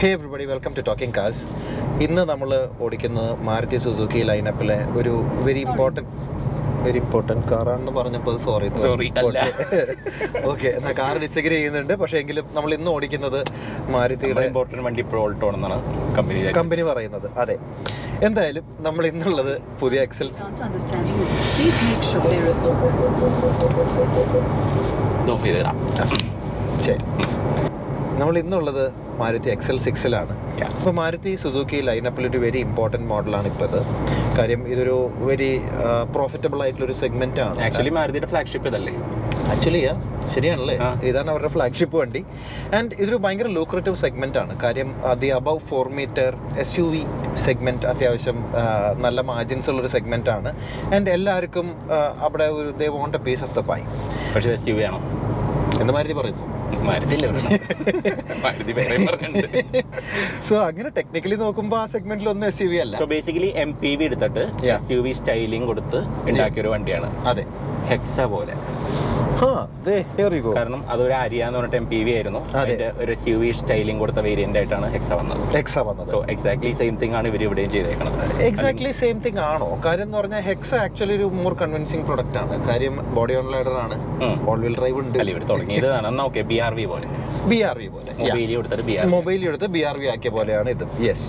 Hey everybody welcome to talking cars ഇന്ന് നമ്മൾ ഓടിക്കുന്നത് മാരുതി സുസുക്കി ലൈനപ്പിലെ ഒരു വെരി ഇമ്പോർട്ടന്റ് വെരി ഇമ്പോർട്ടന്റ് കാറാണെന്ന് പറഞ്ഞപ്പോൾ സോറി സോറി അല്ല. ഓക്കെ എന്നാൽ കാർ ഡിസഗ്രി ചെയ്യുന്നുണ്ട്. പക്ഷേ എങ്കിലും നമ്മൾ ഇന്ന് ഓടിക്കുന്നത് മാരുതിയുടെ ഇമ്പോർട്ടന്റ് വണ്ടി ഇപ്പോൾ ഓൾട്ടോ എന്നാണ് കമ്പനി കമ്പനി പറയുന്നത്. അതെ. എന്തായാലും നമ്മൾ ഇന്നുള്ളത് പുതിയ എക്സൽസ് ശരി. നമ്മൾ ഇന്നുള്ളത് മാരുതി എക്സൽ സിക്സിലാണ്. അപ്പോൾ മാരുതി സുസുക്കി ലൈനപ്പിൽ ഒരു വെരി ഇമ്പോർട്ടന്റ് മോഡലാണ് ഇപ്പോൾ ഇത് കാര്യം ഇതൊരു വെരി പ്രോഫിറ്റബിൾ ആയിട്ടുള്ള ഒരു സെഗ്മെന്റ് ആണ്. ആക്ച്വലി മാരുതിയുടെ ഫ്ലാഗ്ഷിപ്പ് ഇതല്ലേ? ആക്ച്വലി ശരിയാണല്ലേ. ഇതാണ് അവരുടെ ഫ്ലാഗ്ഷിപ്പ് വണ്ടി. ആൻഡ് ഇതൊരു ഭയങ്കര ലൂക്രേറ്റീവ് സെഗ്മെന്റ് ആണ്. കാര്യം the above four metre S U V segment അത്യാവശ്യം നല്ല മാർജിൻസ് ഉള്ള ഒരു സെഗ്മെന്റ് ആണ്. ആൻഡ് എല്ലാവർക്കും അവിടെ ഒരു they want a piece of the pie പക്ഷേ എസ് യു വി ആണോ? എന്ന് മാരുതി പറയുന്നു. സോ അങ്ങനെ ടെക്നിക്കലി നോക്കുമ്പോൾ ആ സെഗ്മെന്റിൽ ഒന്നും എസ് യു വി അല്ല. ബേസിക്കലി എം പി വി എടുത്തിട്ട്. എസ് യു വി സ്റ്റൈലിംഗ് കൊടുത്ത് ഉണ്ടാക്കിയ ഒരു വണ്ടിയാണ്. അതെ. ഹെക്സ പോലെ. കാരണം അതൊരു അരിയ എന്ന് പറഞ്ഞിട്ട് എം പി വി ആയിരുന്നു. അതിന്റെ ഒരു എസ് വി സ്റ്റൈലിംഗ് കൊടുത്ത വേരിയന്റ് ആയിട്ടാണ് എക്സ വന്നത്. എക്സ വന്നത്. സോ എക്സാക്ട്ലി സെയിം തിങ് ആണ് ഇവർ ഇവിടെയും ചെയ്തേക്കുന്നത് എക്സാക്ട്ലി സെയിം തിങ് ആണോ? കാര്യം എന്ന് പറഞ്ഞാൽ ഹെക്സ ആക്ച്വലി ഒരു മോർ കൺവിൻസിംഗ് പ്രൊഡക്റ്റ് ആണ്. കാര്യം ബോഡി ഓൺ ലൈഡർ ആണ്. ഓൾ വീൽ ഡ്രൈവ് ഉണ്ട്. അല്ല ഇവർ തുടങ്ങിയതാണ്. എന്നാ ഓക്കെ ബി ആർ വി പോലെ. ബി ആർ വി പോലെ. മൊബൈലിൽ കൊടുത്തിട്ട് ബി ആർ എടുത്ത് ബി ആർ വി ആക്കിയ പോലെയാണ് ഇത്. യെസ്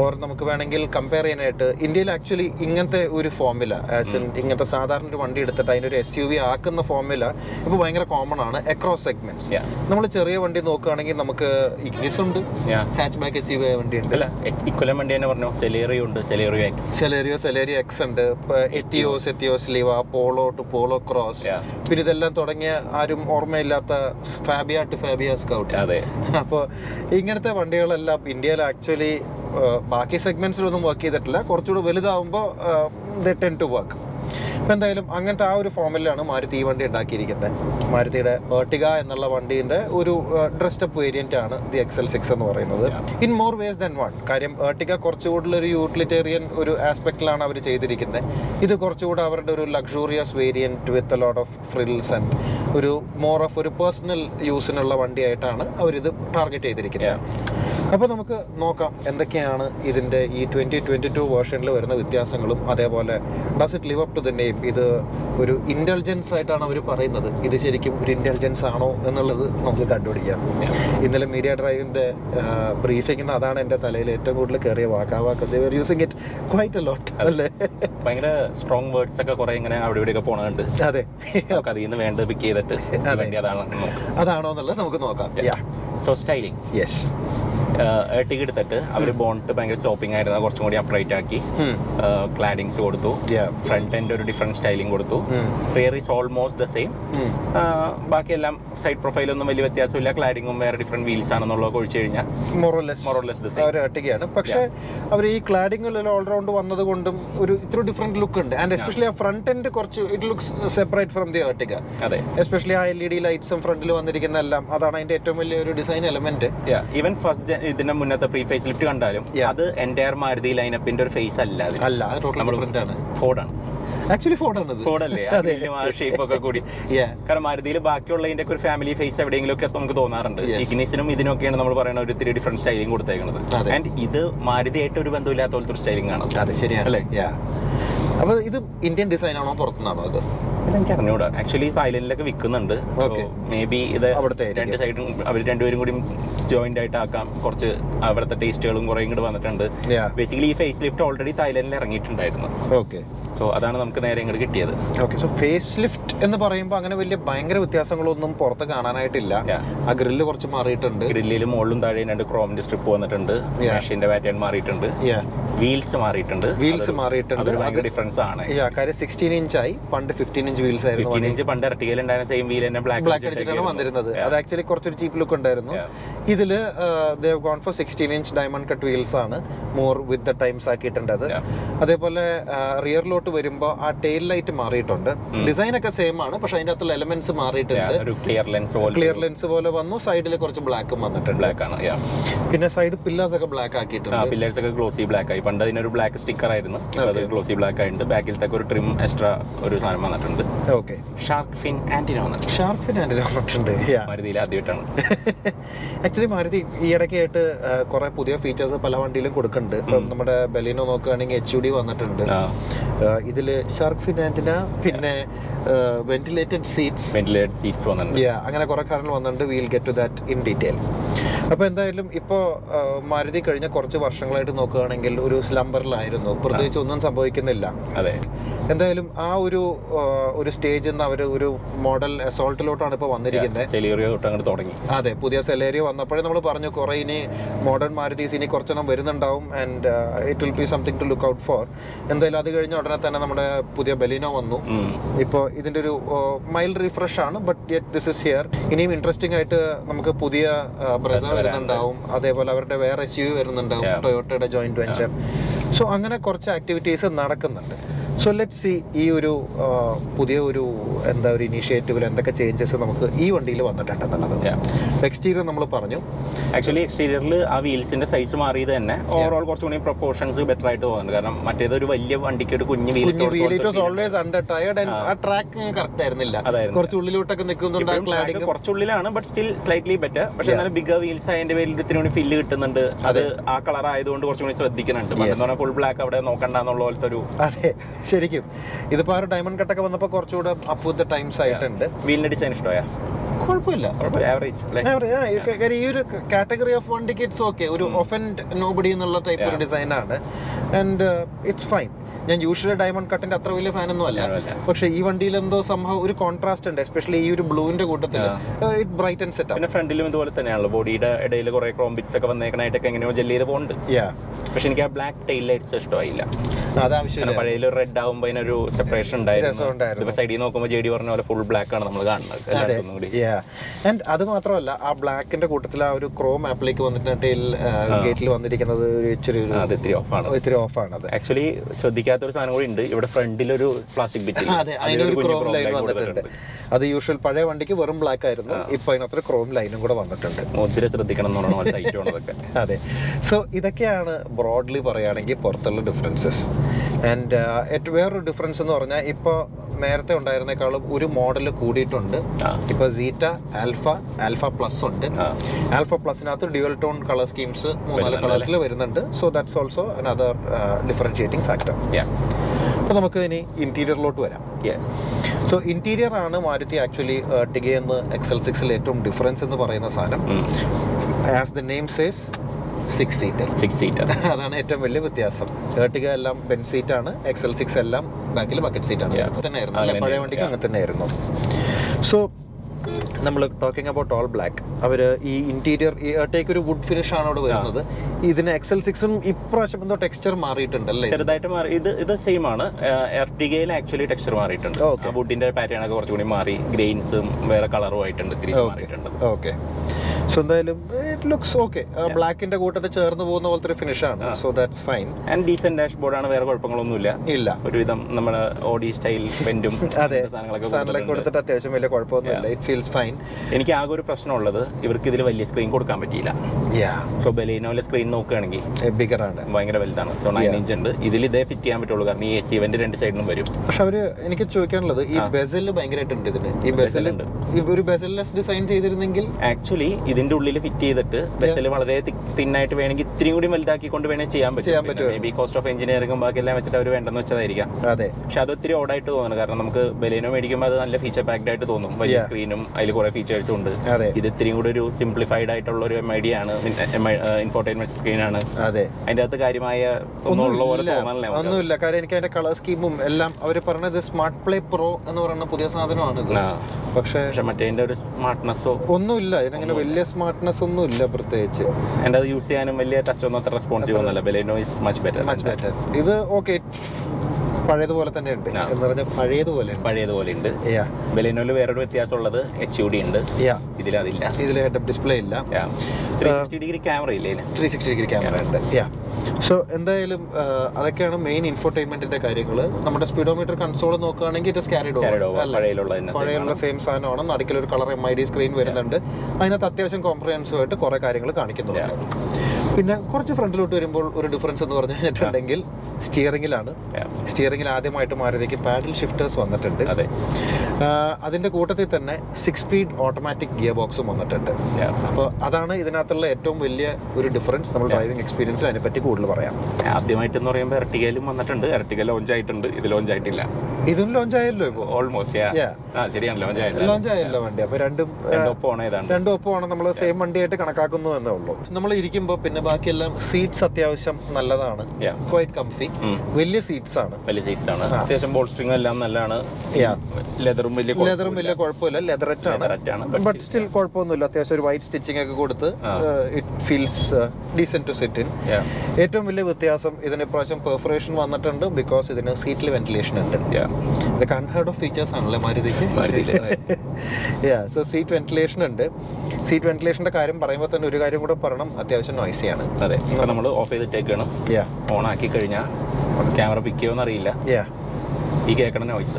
ഓർ നമുക്ക് വേണമെങ്കിൽ കമ്പയർ ചെയ്യാനായിട്ട് ഇന്ത്യയിൽ ആക്ച്വലി ഇങ്ങനത്തെ ഒരു ഫോമില ആസ് ഇങ്ങനത്തെ സാധാരണ ഒരു വണ്ടി എടുത്തിട്ട് അതിനൊരു എസ് യു വി ആക്കുന്ന ഫോർമുല ഇപ്പോൾ ഭയങ്കര കോമൺ ആണ് അക്രോസ് സെഗ്മെന്റ്സ് നമ്മൾ ചെറിയ വണ്ടി നോക്കുകയാണെങ്കിൽ നമുക്ക് ഇഗ്നിസ് ഉണ്ട് ഹാച്ച് ബാക്ക് എസ് യു വണ്ടി ഉണ്ട് ഇക്കൊല്ലം വണ്ടി തന്നെ പറഞ്ഞു? സെലേറിയോ ഉണ്ട് Celerio X Celerio Celerio X ഉണ്ട്. Etios Etios Liva Polo to Polo Cross പിന്നെ ഇതെല്ലാം തുടങ്ങിയ ആരും ഓർമ്മയില്ലാത്ത ഫാബിയ ടു ഫാബിയ സ്കൗട്ട് അതെ. അപ്പോൾ ഇങ്ങനത്തെ വണ്ടികളെല്ലാം ഇന്ത്യയിൽ ആക്ച്വലി ബാക്കി സെഗ്മെന്റ്സിലൊന്നും വർക്ക് ചെയ്തിട്ടില്ല. കുറച്ചുകൂടി വലുതാവുമ്പോൾ ടെൻ ടു വർക്ക് ഇപ്പം എന്തായാലും അങ്ങനത്തെ ആ ഒരു ഫോമിലാണ് മാരുതി ഈ വണ്ടി ഉണ്ടാക്കിയിരിക്കുന്നത്. മാരുതിയുടെ ഏർട്ടിക എന്നുള്ള വണ്ടീന്റെ ഒരു ഡ്രസ്ഡപ്പ് വേരിയന്റ് ആണ് ദി എക്സൽ സിക്സ് എന്ന് പറയുന്നത്. In more ways than one കാര്യം ഏർട്ടിക കുറച്ചുകൂടി ഒരു യൂട്ടിലിറ്റേറിയൻ ഒരു ആസ്പെക്റ്റിലാണ് അവർ ചെയ്തിരിക്കുന്നത്. ഇത് കുറച്ചുകൂടെ അവരുടെ ഒരു luxurious variant with a lot of frills and ഒരു മോർ ഓഫ് ഒരു പേഴ്സണൽ യൂസിനുള്ള വണ്ടിയായിട്ടാണ് അവരിത് ടാർഗറ്റ് ചെയ്തിരിക്കുന്നത്. അപ്പോൾ നമുക്ക് നോക്കാം എന്തൊക്കെയാണ് ഇതിന്റെ ഈ ട്വന്റി ട്വന്റി ടു വേർഷനിൽ വരുന്ന വ്യത്യാസങ്ങളും അതേപോലെ does it live up to the name ഇത് ഒരു ഇന്റലിജൻസ് ആയിട്ടാണ് അവർ പറയുന്നത്. ഇത് ശരിക്കും ഒരു ഇന്റലിജൻസ് ആണോ എന്നുള്ളത് നമുക്ക് കണ്ടുപിടിക്കാം. ഇന്നലെ മീഡിയ ഡ്രൈവിന്റെ ബ്രീഫിംഗ് അതാണ് എന്റെ തലയിൽ ഏറ്റവും കൂടുതൽ കയറിയ വാക്ക് ആ വാക്ക് they using it quite lot അല്ലേ? ഭയങ്കര സ്ട്രോങ് വേർഡ്സ് ഒക്കെ കുറെ ഇങ്ങനെ അവിടെ ഇവിടെയൊക്കെ പോണുണ്ട്. അതെ. അതിൽ നിന്ന് വേണ്ടത് പിക്ക് ചെയ്തിട്ട് അതാണോ എന്നുള്ളത് നമുക്ക് നോക്കാം. സോ സ്റ്റൈലിംഗ് യെസ് ഏർട്ടിക്ക് എടുത്തിട്ട് അവർ ബോണ്ട് ഭയങ്കര സ്റ്റോപ്പിംഗ് ആയിരുന്നു. കുറച്ചും കൂടി അപ്രൈറ്റ് ആക്കി. ക്ലാഡിങ്സ് കൊടുത്തു. ഫ്രണ്ട് എൻഡ് ഒരു ഡിഫറെന്റ് സ്റ്റൈലിംഗ് കൊടുത്തു. Rear is almost the same ബാക്കിയെല്ലാം സൈഡ് പ്രൊഫൈലൊന്നും വലിയ വ്യത്യാസമില്ല. ക്ലാഡിങ്ങും വേറെ ഡിഫറെന്റ് വീൽസ് ആണെന്നുള്ളത് ഒഴിച്ചു കഴിഞ്ഞാൽ മൊറോലെസ് പക്ഷേ അവർ ഈ ക്ലാഡിങ്ങിൽ ഓൾറൗണ്ട് വന്നത് കൊണ്ടും ഒരു ഇത്ര ഡിഫറെന്റ് ലുക്ക് ഉണ്ട്. ആൻഡ് എസ്പെഷ്യലി ആ ഫ്രണ്ട് എൻഡ് കുറച്ച് it looks separate from the ഒറ്റയ്ക്ക അതെ. എസ്പെഷ്യലി ആ എൽ ഇ ഡി ലൈറ്റ്സും ഫ്രണ്ടിൽ വന്നിരിക്കുന്ന എല്ലാം അതാണ് അതിന്റെ ഏറ്റവും വലിയ ഒരു ഡിസൈൻ എലമെന്റ് ഈവൻ ഫസ്റ്റ് ഇതിന്റെ മുന്നത്തെ പ്രീ ഫേസ് ലിഫ്റ്റ് കണ്ടാലും അത് എന്റയർ മാരുതി ലൈനപ്പിന്റെ ഒരു ഫേസ് അല്ല അല്ല ആണ്. ഫോർഡാണ് ആക്ച്വലി ഫോർഡ് ആണ് ഫോർഡ് അല്ലേ? ഷേപ്പ് ഒക്കെ കൂടി. കാരണം മാരുതിയിൽ ബാക്കിയുള്ളതിന്റെ ഒരു ഫാമിലി ഫേസ് എവിടെയെങ്കിലും ഒക്കെ നമുക്ക് തോന്നാറുണ്ട്. ഇഗ്നിസിനും ഇതിനൊക്കെയാണ് നമ്മൾ പറയുന്ന ഒരു ഇത്തിരി ഡിഫറെന്റ് സ്റ്റൈലിംഗ് കൊടുത്തേക്കുന്നത് ആൻഡ് ഇത് മാരുതിയായിട്ട് ഒരു ബന്ധമില്ലാത്ത പോലത്തെ ഒരു സ്റ്റൈലിംഗ് ആണ്. അതെ ശരിയാണ്. അല്ലേ? അപ്പൊ ഇത് ഇന്ത്യൻ ഡിസൈൻ ആണോ പുറത്തുനിന്നാണോ അത്? എനിക്ക് അറിഞ്ഞൂടാ ആക്ച്വലി തായ്ലൻഡിലൊക്കെ വിൽക്കുന്നുണ്ട്. മേ ബി ഇത് അവിടുത്തെ രണ്ട് സൈഡും അവർ രണ്ടുപേരും കൂടി ജോയിന്റ് ആയിട്ട് ആക്കാം കുറച്ച് അവിടുത്തെ ടേസ്റ്റുകളും കുറെ ഇങ്ങോട്ട് വന്നിട്ടുണ്ട്. ബേസിക്കലി ഈ ഫേസ് ലിഫ്റ്റ് ഓൾറെഡി തായ്ലൻഡിൽ ഇറങ്ങിയിട്ടുണ്ടായിരുന്നു. ഓക്കെ സോ അതാണ് നമുക്ക് നേരെ ഇങ്ങോട്ട് കിട്ടിയത്. ഓക്കെ സോ ഫേസ് ലിഫ്റ്റ് എന്ന് പറയുമ്പോൾ അങ്ങനെ വലിയ ഭയങ്കര വ്യത്യാസങ്ങളൊന്നും പുറത്ത് കാണാനായിട്ടില്ല. ആ ഗ്രില്ല് കുറച്ച് മാറിയിട്ടുണ്ട്. ഗ്രില്ലിൽ മുകളിലും താഴെയും രണ്ട് ക്രോമിന്റെ സ്ട്രിപ്പ് വന്നിട്ടുണ്ട്. മെഷീന്റെ പാറ്റേൺ മാറിയിട്ടുണ്ട്. വീൽസ് മാറിയിട്ടുണ്ട്. വീൽസ് മാറിയിട്ടുണ്ട്. ഭയങ്കര ഡിഫറൻസ് ആണ്. കാര്യം സിക്സ്റ്റീൻ ഇഞ്ച് ആയി. പണ്ട് ഫിഫ്റ്റീൻ ഇഞ്ച് വീൽസ് ആയിരുന്നു ഫിഫ്റ്റീൻ ഇഞ്ച് പണ്ട് ഇറട്ടികയിൽ ഉണ്ടായിരുന്ന സെയിം വീൽ തന്നെ ബ്ലാക്ക് ബ്ലാക്ക് അടിച്ചിട്ടാണ് വന്നിരുന്നത്. അത് ആക്ച്വലി കുറച്ചൊരു ചീപ്പ് ലുക്ക് ഉണ്ടായിരുന്നു. ഇതിൽ they've gone for sixteen inch diamond cut wheels ആണ് മോർ വിത്ത് ദ ടൈംസ് ആക്കിയിട്ടുണ്ട് അത് അതേപോലെ റിയറിലോട്ട് വരുമ്പോൾ ആ ടെയിൽ ലൈറ്റ് മാറിയിട്ടുണ്ട്. ഡിസൈൻ ഒക്കെ സെയിം ആണ് പക്ഷെ അതിന്റെ അകത്തുള്ള എലമെന്റ്സ് മാറിയിട്ടുണ്ട്. ക്ലിയർ ലെൻസ് ക്ലിയർ ലെൻസ് പോലെ വന്നു. സൈഡിൽ കുറച്ച് ബ്ലാക്കും വന്നിട്ടുണ്ട്. ബ്ലാക്ക് ആണ് പിന്നെ സൈഡ് പില്ലേഴ്സ് ഒക്കെ ബ്ലാക്ക് ആക്കിയിട്ടുണ്ട്. പില്ലേഴ്സ് ഒക്കെ ഗ്ലോസി ബ്ലാക്ക് ആയി. പണ്ട് അതിനൊരു ബ്ലാക്ക് സ്റ്റിക്കർ ആയിരുന്നു. അത്. ഗ്ലോസി ബ്ലാക്ക് ആയിട്ടുണ്ട്. ബാക്കിലത്തെ ഒരു ട്രിം എക്സ്ട്രാ ഒരു സാധനം വന്നിട്ടുണ്ട്. ഓക്കെ ഷാർക്ക് ഫിൻ ആന്റിന വന്നിട്ടുണ്ട്. ഷാർക്ക് ഫിൻ ആൻഡ് വന്നിട്ടുണ്ട്. മാരുതിയിൽ ആദ്യമായിട്ടാണ്. ആക്ച്വലി മാരുതി ഈ ഇടയ്ക്കായിട്ട് കുറെ പുതിയ ഫീച്ചേഴ്സ് പല വണ്ടിയിലും കൊടുക്കുന്നുണ്ട്. ഇപ്പം നമ്മുടെ ബലീനോ നോക്കുകയാണെങ്കിൽ എച്ച് യു ഡി വന്നിട്ടുണ്ട്. ഇതിൽ ഷാർക്ക് ഫിൻ ആന്റിന പിന്നെ വെന്റിലേറ്റഡ് സീറ്റ്സ് വെന്റിലേറ്റഡ് സീറ്റ്സ് വന്നിട്ടുണ്ട്. അങ്ങനെ കുറെ കാര്യങ്ങൾ വന്നിട്ടുണ്ട്. We'll get to that in detail അപ്പോൾ എന്തായാലും ഇപ്പോ മാരുതി കഴിഞ്ഞ കുറച്ച് വർഷങ്ങളായിട്ട് നോക്കുകയാണെങ്കിൽ ഒരു സ്ലംബറിലായിരുന്നു പ്രത്യേകിച്ച് ഒന്നും സംഭവിക്കുന്നില്ല. അതെ. എന്തായാലും ആ ഒരു ഒരു സ്റ്റേജിൽ നിന്ന് അവർ ഒരു മോഡൽ അസോൾട്ടിലോട്ടാണ് ഇപ്പോൾ വന്നിരിക്കുന്നത് സെലേറിയോ തൊട്ട് അങ്ങോട്ട് തുടങ്ങി. അതെ പുതിയ സെലേറിയോ വന്നപ്പോഴേ നമ്മൾ പറഞ്ഞു കുറേ ഇനി മോഡേൺ മാരുതീസ് ഇനി കുറച്ചെണ്ണം വരുന്നുണ്ടാവും and it will be something to look out for എന്തായാലും അത് കഴിഞ്ഞ ഉടനെ തന്നെ നമ്മുടെ പുതിയ ബലിനോ വന്നു. ഇപ്പോൾ ഇതിന്റെ ഒരു മൈൽഡ് റിഫ്രഷ് ആണ് but yet this is here ഇനിയും ഇൻട്രസ്റ്റിംഗ് ആയിട്ട് നമുക്ക് പുതിയ ബ്രസ വരുന്നുണ്ടാവും. അതേപോലെ അവരുടെ വേറെ എസ് യു വരുന്നുണ്ടാവും. ടൊയോട്ടയുടെ ജോയിന്റ് വെഞ്ചർ സോ അങ്ങനെ കുറച്ച് ആക്ടിവിറ്റീസ് നടക്കുന്നുണ്ട്. സോ ലെറ്റ് സി ഈ ഒരു പുതിയ ഒരു എന്താ ഒരു ഇനീഷ്യേറ്റീവിൽ എന്തൊക്കെ ചേഞ്ചസ് നമുക്ക് ഈ വണ്ടിയിൽ വന്നിട്ടുണ്ടെന്നുള്ളത്. എക്സ്റ്റീരിയർ നമ്മൾ പറഞ്ഞു. ആക്ച്വലി എക്സ്റ്റീരിയറിൽ ആ വീൽസിന്റെ സൈസ് മാറിയത് തന്നെ. ഓവറോൾ കുറച്ചുകൂടി പ്രൊപ്പോർഷൻസ് ബെറ്റർ ആയിട്ട് പോകുന്നുണ്ട്. കാരണം മറ്റേത് ഒരു വലിയ വണ്ടിക്ക് ഒരു കുഞ്ഞു കുഞ്ഞു wheel it was wheel always under tyred and ആ. ട്രാക്ക് കറക്റ്റ് ആയിരുന്നില്ല. അതായിരുന്നു. കുറച്ച് ഉള്ളിലോട്ടൊക്കെ നിൽക്കുന്നുണ്ട് ആ ക്ലാഡിങ് കുറച്ചുള്ളിലാണ് ബട്ട് സ്റ്റിൽ സ്ലൈറ്റ്ലി ബെറ്റർ പക്ഷെ. എന്നാലും ബിഗർ വീൽസ് അതിന്റെ പേരിൽ ഇത്തിരി കൂടി ഫില്ല് കിട്ടുന്നുണ്ട്. അത്. ആ കളർ ആയതുകൊണ്ട് കുറച്ചുകൂടി ശ്രദ്ധിക്കുന്നുണ്ട്. ഫുൾ ബ്ലാക്ക് അവിടെ നോക്കണ്ടെന്നുള്ള പോലത്തെ ഒരു അതെ. ശരിക്കും. ഇതിപ്പോ ആ ഒരു ഡയമണ്ട് കട്ടൊക്കെ വന്നപ്പോൾ കുറച്ചുകൂടെ അപ്പ് ടൈംസ് ആയിട്ടുണ്ട്. വീലിന്റെ ഡിസൈൻ ഇഷ്ടമായ? കുഴപ്പമില്ല. ആവറേജ് ഈ ഒരു കാറ്റഗറി ഓഫ് വണ്ടിക്ക് ഇറ്റ്സ് ഓക്കെ ഒരു. ഒഫൻഡ് നോബഡി എന്നുള്ള ടൈപ്പ് ഒരു ആണ്. ആൻഡ് ഇറ്റ്സ് ഫൈൻ ഞാൻ യൂഷ്വലി ഡയമണ്ട് കട്ടിന്റെ അത്ര വലിയ ഫാൻ ഒന്നും അല്ല. പക്ഷേ ഈ വണ്ടിയിൽ എന്തോ സംഭവം ഒരു കോൺട്രാസ്റ്റ് ഉണ്ട് എസ്പെഷ്യലി ഈ ഒരു ബ്ലൂവിന്റെ കൂട്ടത്തിൽ ഇറ്റ് ബ്രൈറ്റ് ആൻഡ് സെറ്റ് പിന്നെ ഫ്രണ്ടിലും ഇതുപോലെ തന്നെയാണല്ലോ. ബോഡിയുടെ ഇടയിൽ കുറെ ക്രോം ബിറ്റ്സ് ഒക്കെ വന്നേക്കണായിട്ടൊക്കെ എങ്ങനെയോ ജെല്ല് ചെയ്ത് പോകുന്നുണ്ട് പക്ഷെ എനിക്ക് ആ ബ്ലാക്ക് ടെയിൽ ലൈറ്റ്സ് ഇഷ്ടമായില്ല. പഴയ റെഡ് ആകുമ്പോൾ അതിനൊരു സെപ്പറേഷൻ ഉണ്ടായിരുന്നു. സൈഡിൽ നോക്കുമ്പോൾ ജെ ഡി പറഞ്ഞ പോലെ ഫുൾ ബ്ലാക്ക് ആണ് നമ്മൾ കാണുന്നത്. കൂടി ആൻഡ് അത് മാത്രമല്ല ആ ബ്ലാക്കിന്റെ കൂട്ടത്തിൽ ആ ഒരു ക്രോം ആപ്പിലേക്ക് വന്നിട്ട് ഗേറ്റിൽ വന്നിരിക്കുന്നത് ഒരു ഇച്ചിരി ഇത്തിരി ഓഫാണ്. ഇത്തിരി ഓഫ് ആണ് അത് ആക്ച്വലി ശ്രദ്ധിക്കാത്ത ഒരു സാധനം കൂടി ഉണ്ട്. ഇവിടെ ഫ്രണ്ടിൽ ഒരു പ്ലാസ്റ്റിക് ബിറ്റ് അതെ അതിനൊരു ക്രോം ലൈൻ വന്നിട്ടുണ്ട്. അത് യൂഷ്വൽ പഴയ വണ്ടിക്ക് വെറും ബ്ലാക്ക് ആയിരുന്നു. ഇപ്പൊ അതിനകത്തൊരു ക്രോം ലൈനും കൂടെ വന്നിട്ടുണ്ട്. ഒത്തിരി ശ്രദ്ധിക്കണം എന്ന് പറഞ്ഞ പോലെ അതൊക്കെ? അതെ. സോ ഇതൊക്കെയാണ് ബ്രോഡ്ലി പറയുകയാണെങ്കിൽ പുറത്തുള്ള ഡിഫറൻസസ് ആൻഡ് വേറൊരു ഡിഫറൻസ് എന്ന് പറഞ്ഞാൽ ഇപ്പോൾ നേരത്തെ ഉണ്ടായിരുന്നേക്കാളും ഒരു മോഡൽ കൂടിയിട്ടുണ്ട്. ഇപ്പോൾ സീറ്റ ആൽഫ ആൽഫ പ്ലസ് ഉണ്ട്. ആൽഫ പ്ലസിനകത്ത് ഡ്യുവൽ ടോൺ കളർ സ്കീംസ് മൂന്നാൽ കളേഴ്സിൽ വരുന്നുണ്ട്. So that's also another differentiating factor അപ്പൊ അപ്പോൾ നമുക്ക് ഇനി ഇന്റീരിയറിലോട്ട് വരാം. സോ ഇന്റീരിയർ ആണ് മാരുതി ആക്ച്വലി ടിഗയെന്ന് എക്സൽ സിക്സിൽ ഏറ്റവും ഡിഫറൻസ് എന്ന് പറയുന്ന സാധനം. As the name says six seater six seater അതാണ് ഏറ്റവും വലിയ വ്യത്യാസം. ഏർട്ടിക എല്ലാം ബെൻ സീറ്റ് ആണ് എക്സൽ സിക്സ് എല്ലാം ബാക്കിൽ ബക്കറ്റ് സീറ്റ് ആണ്. തന്നെയായിരുന്നു അല്ലേ? പഴയ വണ്ടിക്ക് അങ്ങനെ തന്നെയായിരുന്നു സോ നമ്മൾ ടോക്കിംഗ് അബൌട്ട് ഓൾ ബ്ലാക്ക് അവർ ഈ ഇന്റീരിയർ ഏർട്ടേക്ക് ഒരു വുഡ് ഫിനിഷ് ആണ് അവിടെ വരുന്നത്. ഇതിന് എക്സൽ സിക്സും ഇപ്രാവശ്യം എന്തോ ടെക്സ്ചർ മാറിയിട്ടുണ്ട് അല്ലേ? ചെറുതായിട്ട് മാറി. ഇത് ഇത് സെയിം ആണ്. എർട്ടിഗയിൽ ആക്ച്വലി ടെക്സ്ചർ മാറിയിട്ടുണ്ട്. വുഡിന്റെ പാറ്റേൺ ഒക്കെ കുറച്ചുകൂടി മാറി. ഗ്രെയിൻസും വേറെ കളറും ആയിട്ടുണ്ട് മാറിയിട്ടുണ്ട്. ഓക്കെ സോ എന്തായാലും ഇറ്റ് ലുക്സ് ഓക്കെ ബ്ലാക്കിന്റെ കൂട്ടത്തിൽ ചേർന്ന് പോകുന്ന പോലത്തെ ഒരു ഫിനിഷ് ആണ്. So that's fine and decent dash ആണ് വേറെ കുഴപ്പങ്ങളൊന്നുമില്ല. ഇല്ല. ഒരുവിധം നമ്മുടെ ഓഡി സ്റ്റൈൽ പെന്റും അതെ. സാധനങ്ങളൊക്കെ. കൊടുത്തിട്ട് അത്യാവശ്യം വലിയ കുഴപ്പമൊന്നുമില്ല. ഇറ്റ് ഫീൽസ് ഫൈൻ എനിക്ക് ആകെ ഒരു പ്രശ്നമുള്ളത് ഇവർക്ക് ഇതിൽ വലിയ സ്ക്രീൻ കൊടുക്കാൻ പറ്റിയില്ല. സോ ബെലീനോയിലെ സ്ക്രീൻ നോക്കുകയാണെങ്കിൽ ബിഗറാണ് ഭയങ്കര വലുതാണ്. സോ നയൻ ഇഞ്ച് ഉണ്ട്. ഇതിൽ ഇതേ ഫിറ്റ് ചെയ്യാൻ പറ്റുള്ളൂ. കാരണം ഈ എ സി ഇവന്റ് രണ്ട് സൈഡിലും വരും. പക്ഷെ അവർ എനിക്ക് ചോദിക്കാനുള്ളത് ഈ ബെസിൽ ഭയങ്കരമായിട്ടുണ്ട് ഇതിന്. ഈ ബെസിൽ. ഒരു ബെസൽലെസ് ഡിസൈൻ ചെയ്തിരുന്നെങ്കിൽ ആക്ച്വലി ഇതിന്റെ ഉള്ളിൽ ഫിറ്റ് ചെയ്തിട്ട് ബെസൽ വളരെ തിന്നായിട്ട് വേണമെങ്കിൽ ഇത്രയും കൂടി വലുതാക്കിക്കൊണ്ട് കൊണ്ട് ചെയ്യാൻ ചെയ്യാൻ പറ്റും. മേ ബി കോസ്റ്റ് ഓഫ് എഞ്ചിനീയറിംഗും ബാക്കി എല്ലാം വെച്ചിട്ട് അവർ വേണ്ടെന്ന് വെച്ചതായിരിക്കാം. അതെ. പക്ഷെ അത് ഒത്തിരി ഓടായിട്ട് തോന്നുന്നു. കാരണം നമുക്ക് ബലേനോ മേടിക്കുമ്പോൾ അത് നല്ല ഫീച്ചർ പാക്ഡ് ആയിട്ട് തോന്നും. വലിയ. സ്ക്രീനും അതിൽ കുറെ ഫീച്ചേഴ്സും ഉണ്ട് ഇത് ഇത്രയും കൂടി ഒരു സിംപ്ലിഫൈഡ് ആയിട്ടുള്ള ഒരു എം ഐ ഡി ആണ്. ഇൻഫോർടൈൻമെന്റ് സ്ക്രീനാണ് അതെ. അതിന്റെ അകത്ത് കാര്യമായ ഒന്നുമില്ല. കാര്യം എനിക്ക് അതിന്റെ കളർ സ്കീമും എല്ലാം അവർ പറഞ്ഞത് സ്മാർട്ട് പ്ലേ പ്രോ എന്ന് പറയുന്ന പുതിയ സാധനമാണ് ഇത്. പക്ഷെ മറ്റേ ഒരു സ്മാർട്ട്നെസ്സോ ഒന്നുമില്ല. ഇതിനങ്ങനെ വലിയ സ്മാർട്ട്നെസ് ഒന്നും ഇല്ല പ്രത്യേകിച്ച്. എന്റെ അത് യൂസ് ചെയ്യാനും വലിയ ടച്ച് ഒന്നും അത്ര റെസ്പോൺസീവ് ഒന്നുമല്ല. Baleno is much better much better ഇത് ഓക്കെ പഴയതുപോലെ തന്നെ ഉണ്ട് എന്ന് പറഞ്ഞാൽ പഴയതുപോലെ പഴയതുപോലെ ഉണ്ട് ബലേനോയിൽ വേറൊരു വ്യത്യാസം ഉള്ളത് എച്ച് യു ഡി ഉണ്ട്. ഇതിൽ അതില്ല ഇതിൽ ഹെഡ് ഡിസ്പ്ലേ ഇല്ല. ത്രീ സിക്സ്റ്റി ഡിഗ്രി ക്യാമറ ഇല്ലേ? ത്രീ സിക്സ്റ്റി ഡിഗ്രി ക്യാമറ ഉണ്ട്. യാ സോ എന്തായാലും അതൊക്കെയാണ് മെയിൻ ഇൻഫോർടൈൻമെന്റിന്റെ കാര്യങ്ങൾ നമ്മുടെ സ്പീഡോമീറ്റർ കൺസോൾ നോക്കുകയാണെങ്കിൽ ഇറ്റ് ക്യാരിഡ് പഴയുള്ള. സെയിം സാധനമാണ്. നടുക്കിൽ ഒരു colour M I D screen വരുന്നുണ്ട്. അതിനകത്ത് അത്യാവശ്യം കോംപ്രഹെൻസീവ് ആയിട്ട് കുറെ കാര്യങ്ങൾ കാണിക്കുന്നുണ്ട്. പിന്നെ കുറച്ച് ഫ്രണ്ടിലോട്ട് വരുമ്പോൾ ഒരു ഡിഫറൻസ് എന്ന് പറഞ്ഞു കഴിഞ്ഞിട്ടുണ്ടെങ്കിൽ സ്റ്റിയറിംഗിലാണ് സ്റ്റിയറിംഗിൽ ആദ്യമായിട്ട് മാറിയതേക്ക് പാഡിൽ ഷിഫ്റ്റേഴ്സ് വന്നിട്ടുണ്ട്. അതിന്റെ കൂട്ടത്തിൽ തന്നെ സിക്സ് സ്പീഡ് ഓട്ടോമാറ്റിക് ഗിയർ ബോക്സും വന്നിട്ടുണ്ട്. അപ്പോൾ അതാണ് ഇതിനകത്തുള്ള ഏറ്റവും വലിയ ഒരു ഡിഫറൻസ് നമ്മൾ. ഡ്രൈവിംഗ് എക്സ്പീരിയൻസിൽ അതിനെപ്പറ്റി കൂടുതൽ പറയാം. ആദ്യമായിട്ട് എന്ന് പറയുമ്പോൾ ഇരട്ടികയിലും വന്നിട്ടുണ്ട്. ഇരട്ടിക ലോഞ്ച് ആയിട്ടുണ്ട്. ഇത് ലോഞ്ച് ആയിട്ടില്ല. ഇതും ലോഞ്ച് ആയല്ലോ ഇപ്പോൾ ഓൾമോസ്റ്റ് ആ ശരിയാണ് ലോഞ്ച് ആയല്ലോ. ലോഞ്ച് ആയല്ലോ വണ്ടി. അപ്പോൾ രണ്ടും ആ, ഏതാണ് ഏതാണ്ട്. രണ്ടും ഒപ്പമാണ് നമ്മൾ സെയിം വണ്ടിയായിട്ട് കണക്കാക്കുന്നു എന്നേ ഉള്ളൂ. നമ്മൾ ഇരിക്കുമ്പോൾ പിന്നെ ബാക്കിയെല്ലാം സീറ്റ്സ് അത്യാവശ്യം നല്ലതാണ്. ക്വൈറ്റ് കംഫി വലിയ സീറ്റ്സ് ആണ്. വലിയ സീറ്റ്സ് ആണ്. അത്യാവശ്യം ബോൾസ്ട്രിങ് എല്ലാം നല്ലതാണ്. ലെതറും വലിയ ലെതറും വലിയ കുഴപ്പമില്ല. ലെതററ്റ് ആണ്. ബട്ട് സ്റ്റിൽ കുഴപ്പമൊന്നുമില്ല. അത്യാവശ്യം ഒരു വൈറ്റ് സ്റ്റിച്ചിങ് ഒക്കെ കൊടുത്ത് it feels decent to sit in. ഏറ്റവും വലിയ വ്യത്യാസം ഇതിന് ഇപ്രാവശ്യം പെർഫറേഷൻ വന്നിട്ടുണ്ട് ബിക്കോസ് ഇതിന് സീറ്റിൽ വെന്റിലേഷൻ ഉണ്ട്. ഇതൊക്കെ അൺഹേർഡ് ഓഫ് ഫീച്ചേഴ്സ് ആണല്ലേ മാരുതിക്ക്? മാരുതിയിൽ, യാ സോ സീറ്റ് വെന്റിലേഷൻ ഉണ്ട്. സീറ്റ് വെന്റിലേഷന്റെ കാര്യം പറയുമ്പോൾ തന്നെ ഒരു കാര്യം കൂടെ പറയണം. അത്യാവശ്യം നോയ്സിയാണ് അതെ നമ്മൾ ഓഫ് ചെയ്തിട്ടേക്കാണ്. ഓൺ ആക്കി കഴിഞ്ഞാൽ ക്യാമറ പിക്ക് ചെയ്യുമെന്ന് അറിയില്ല ഈ കേൾക്കണ നോയ്സ്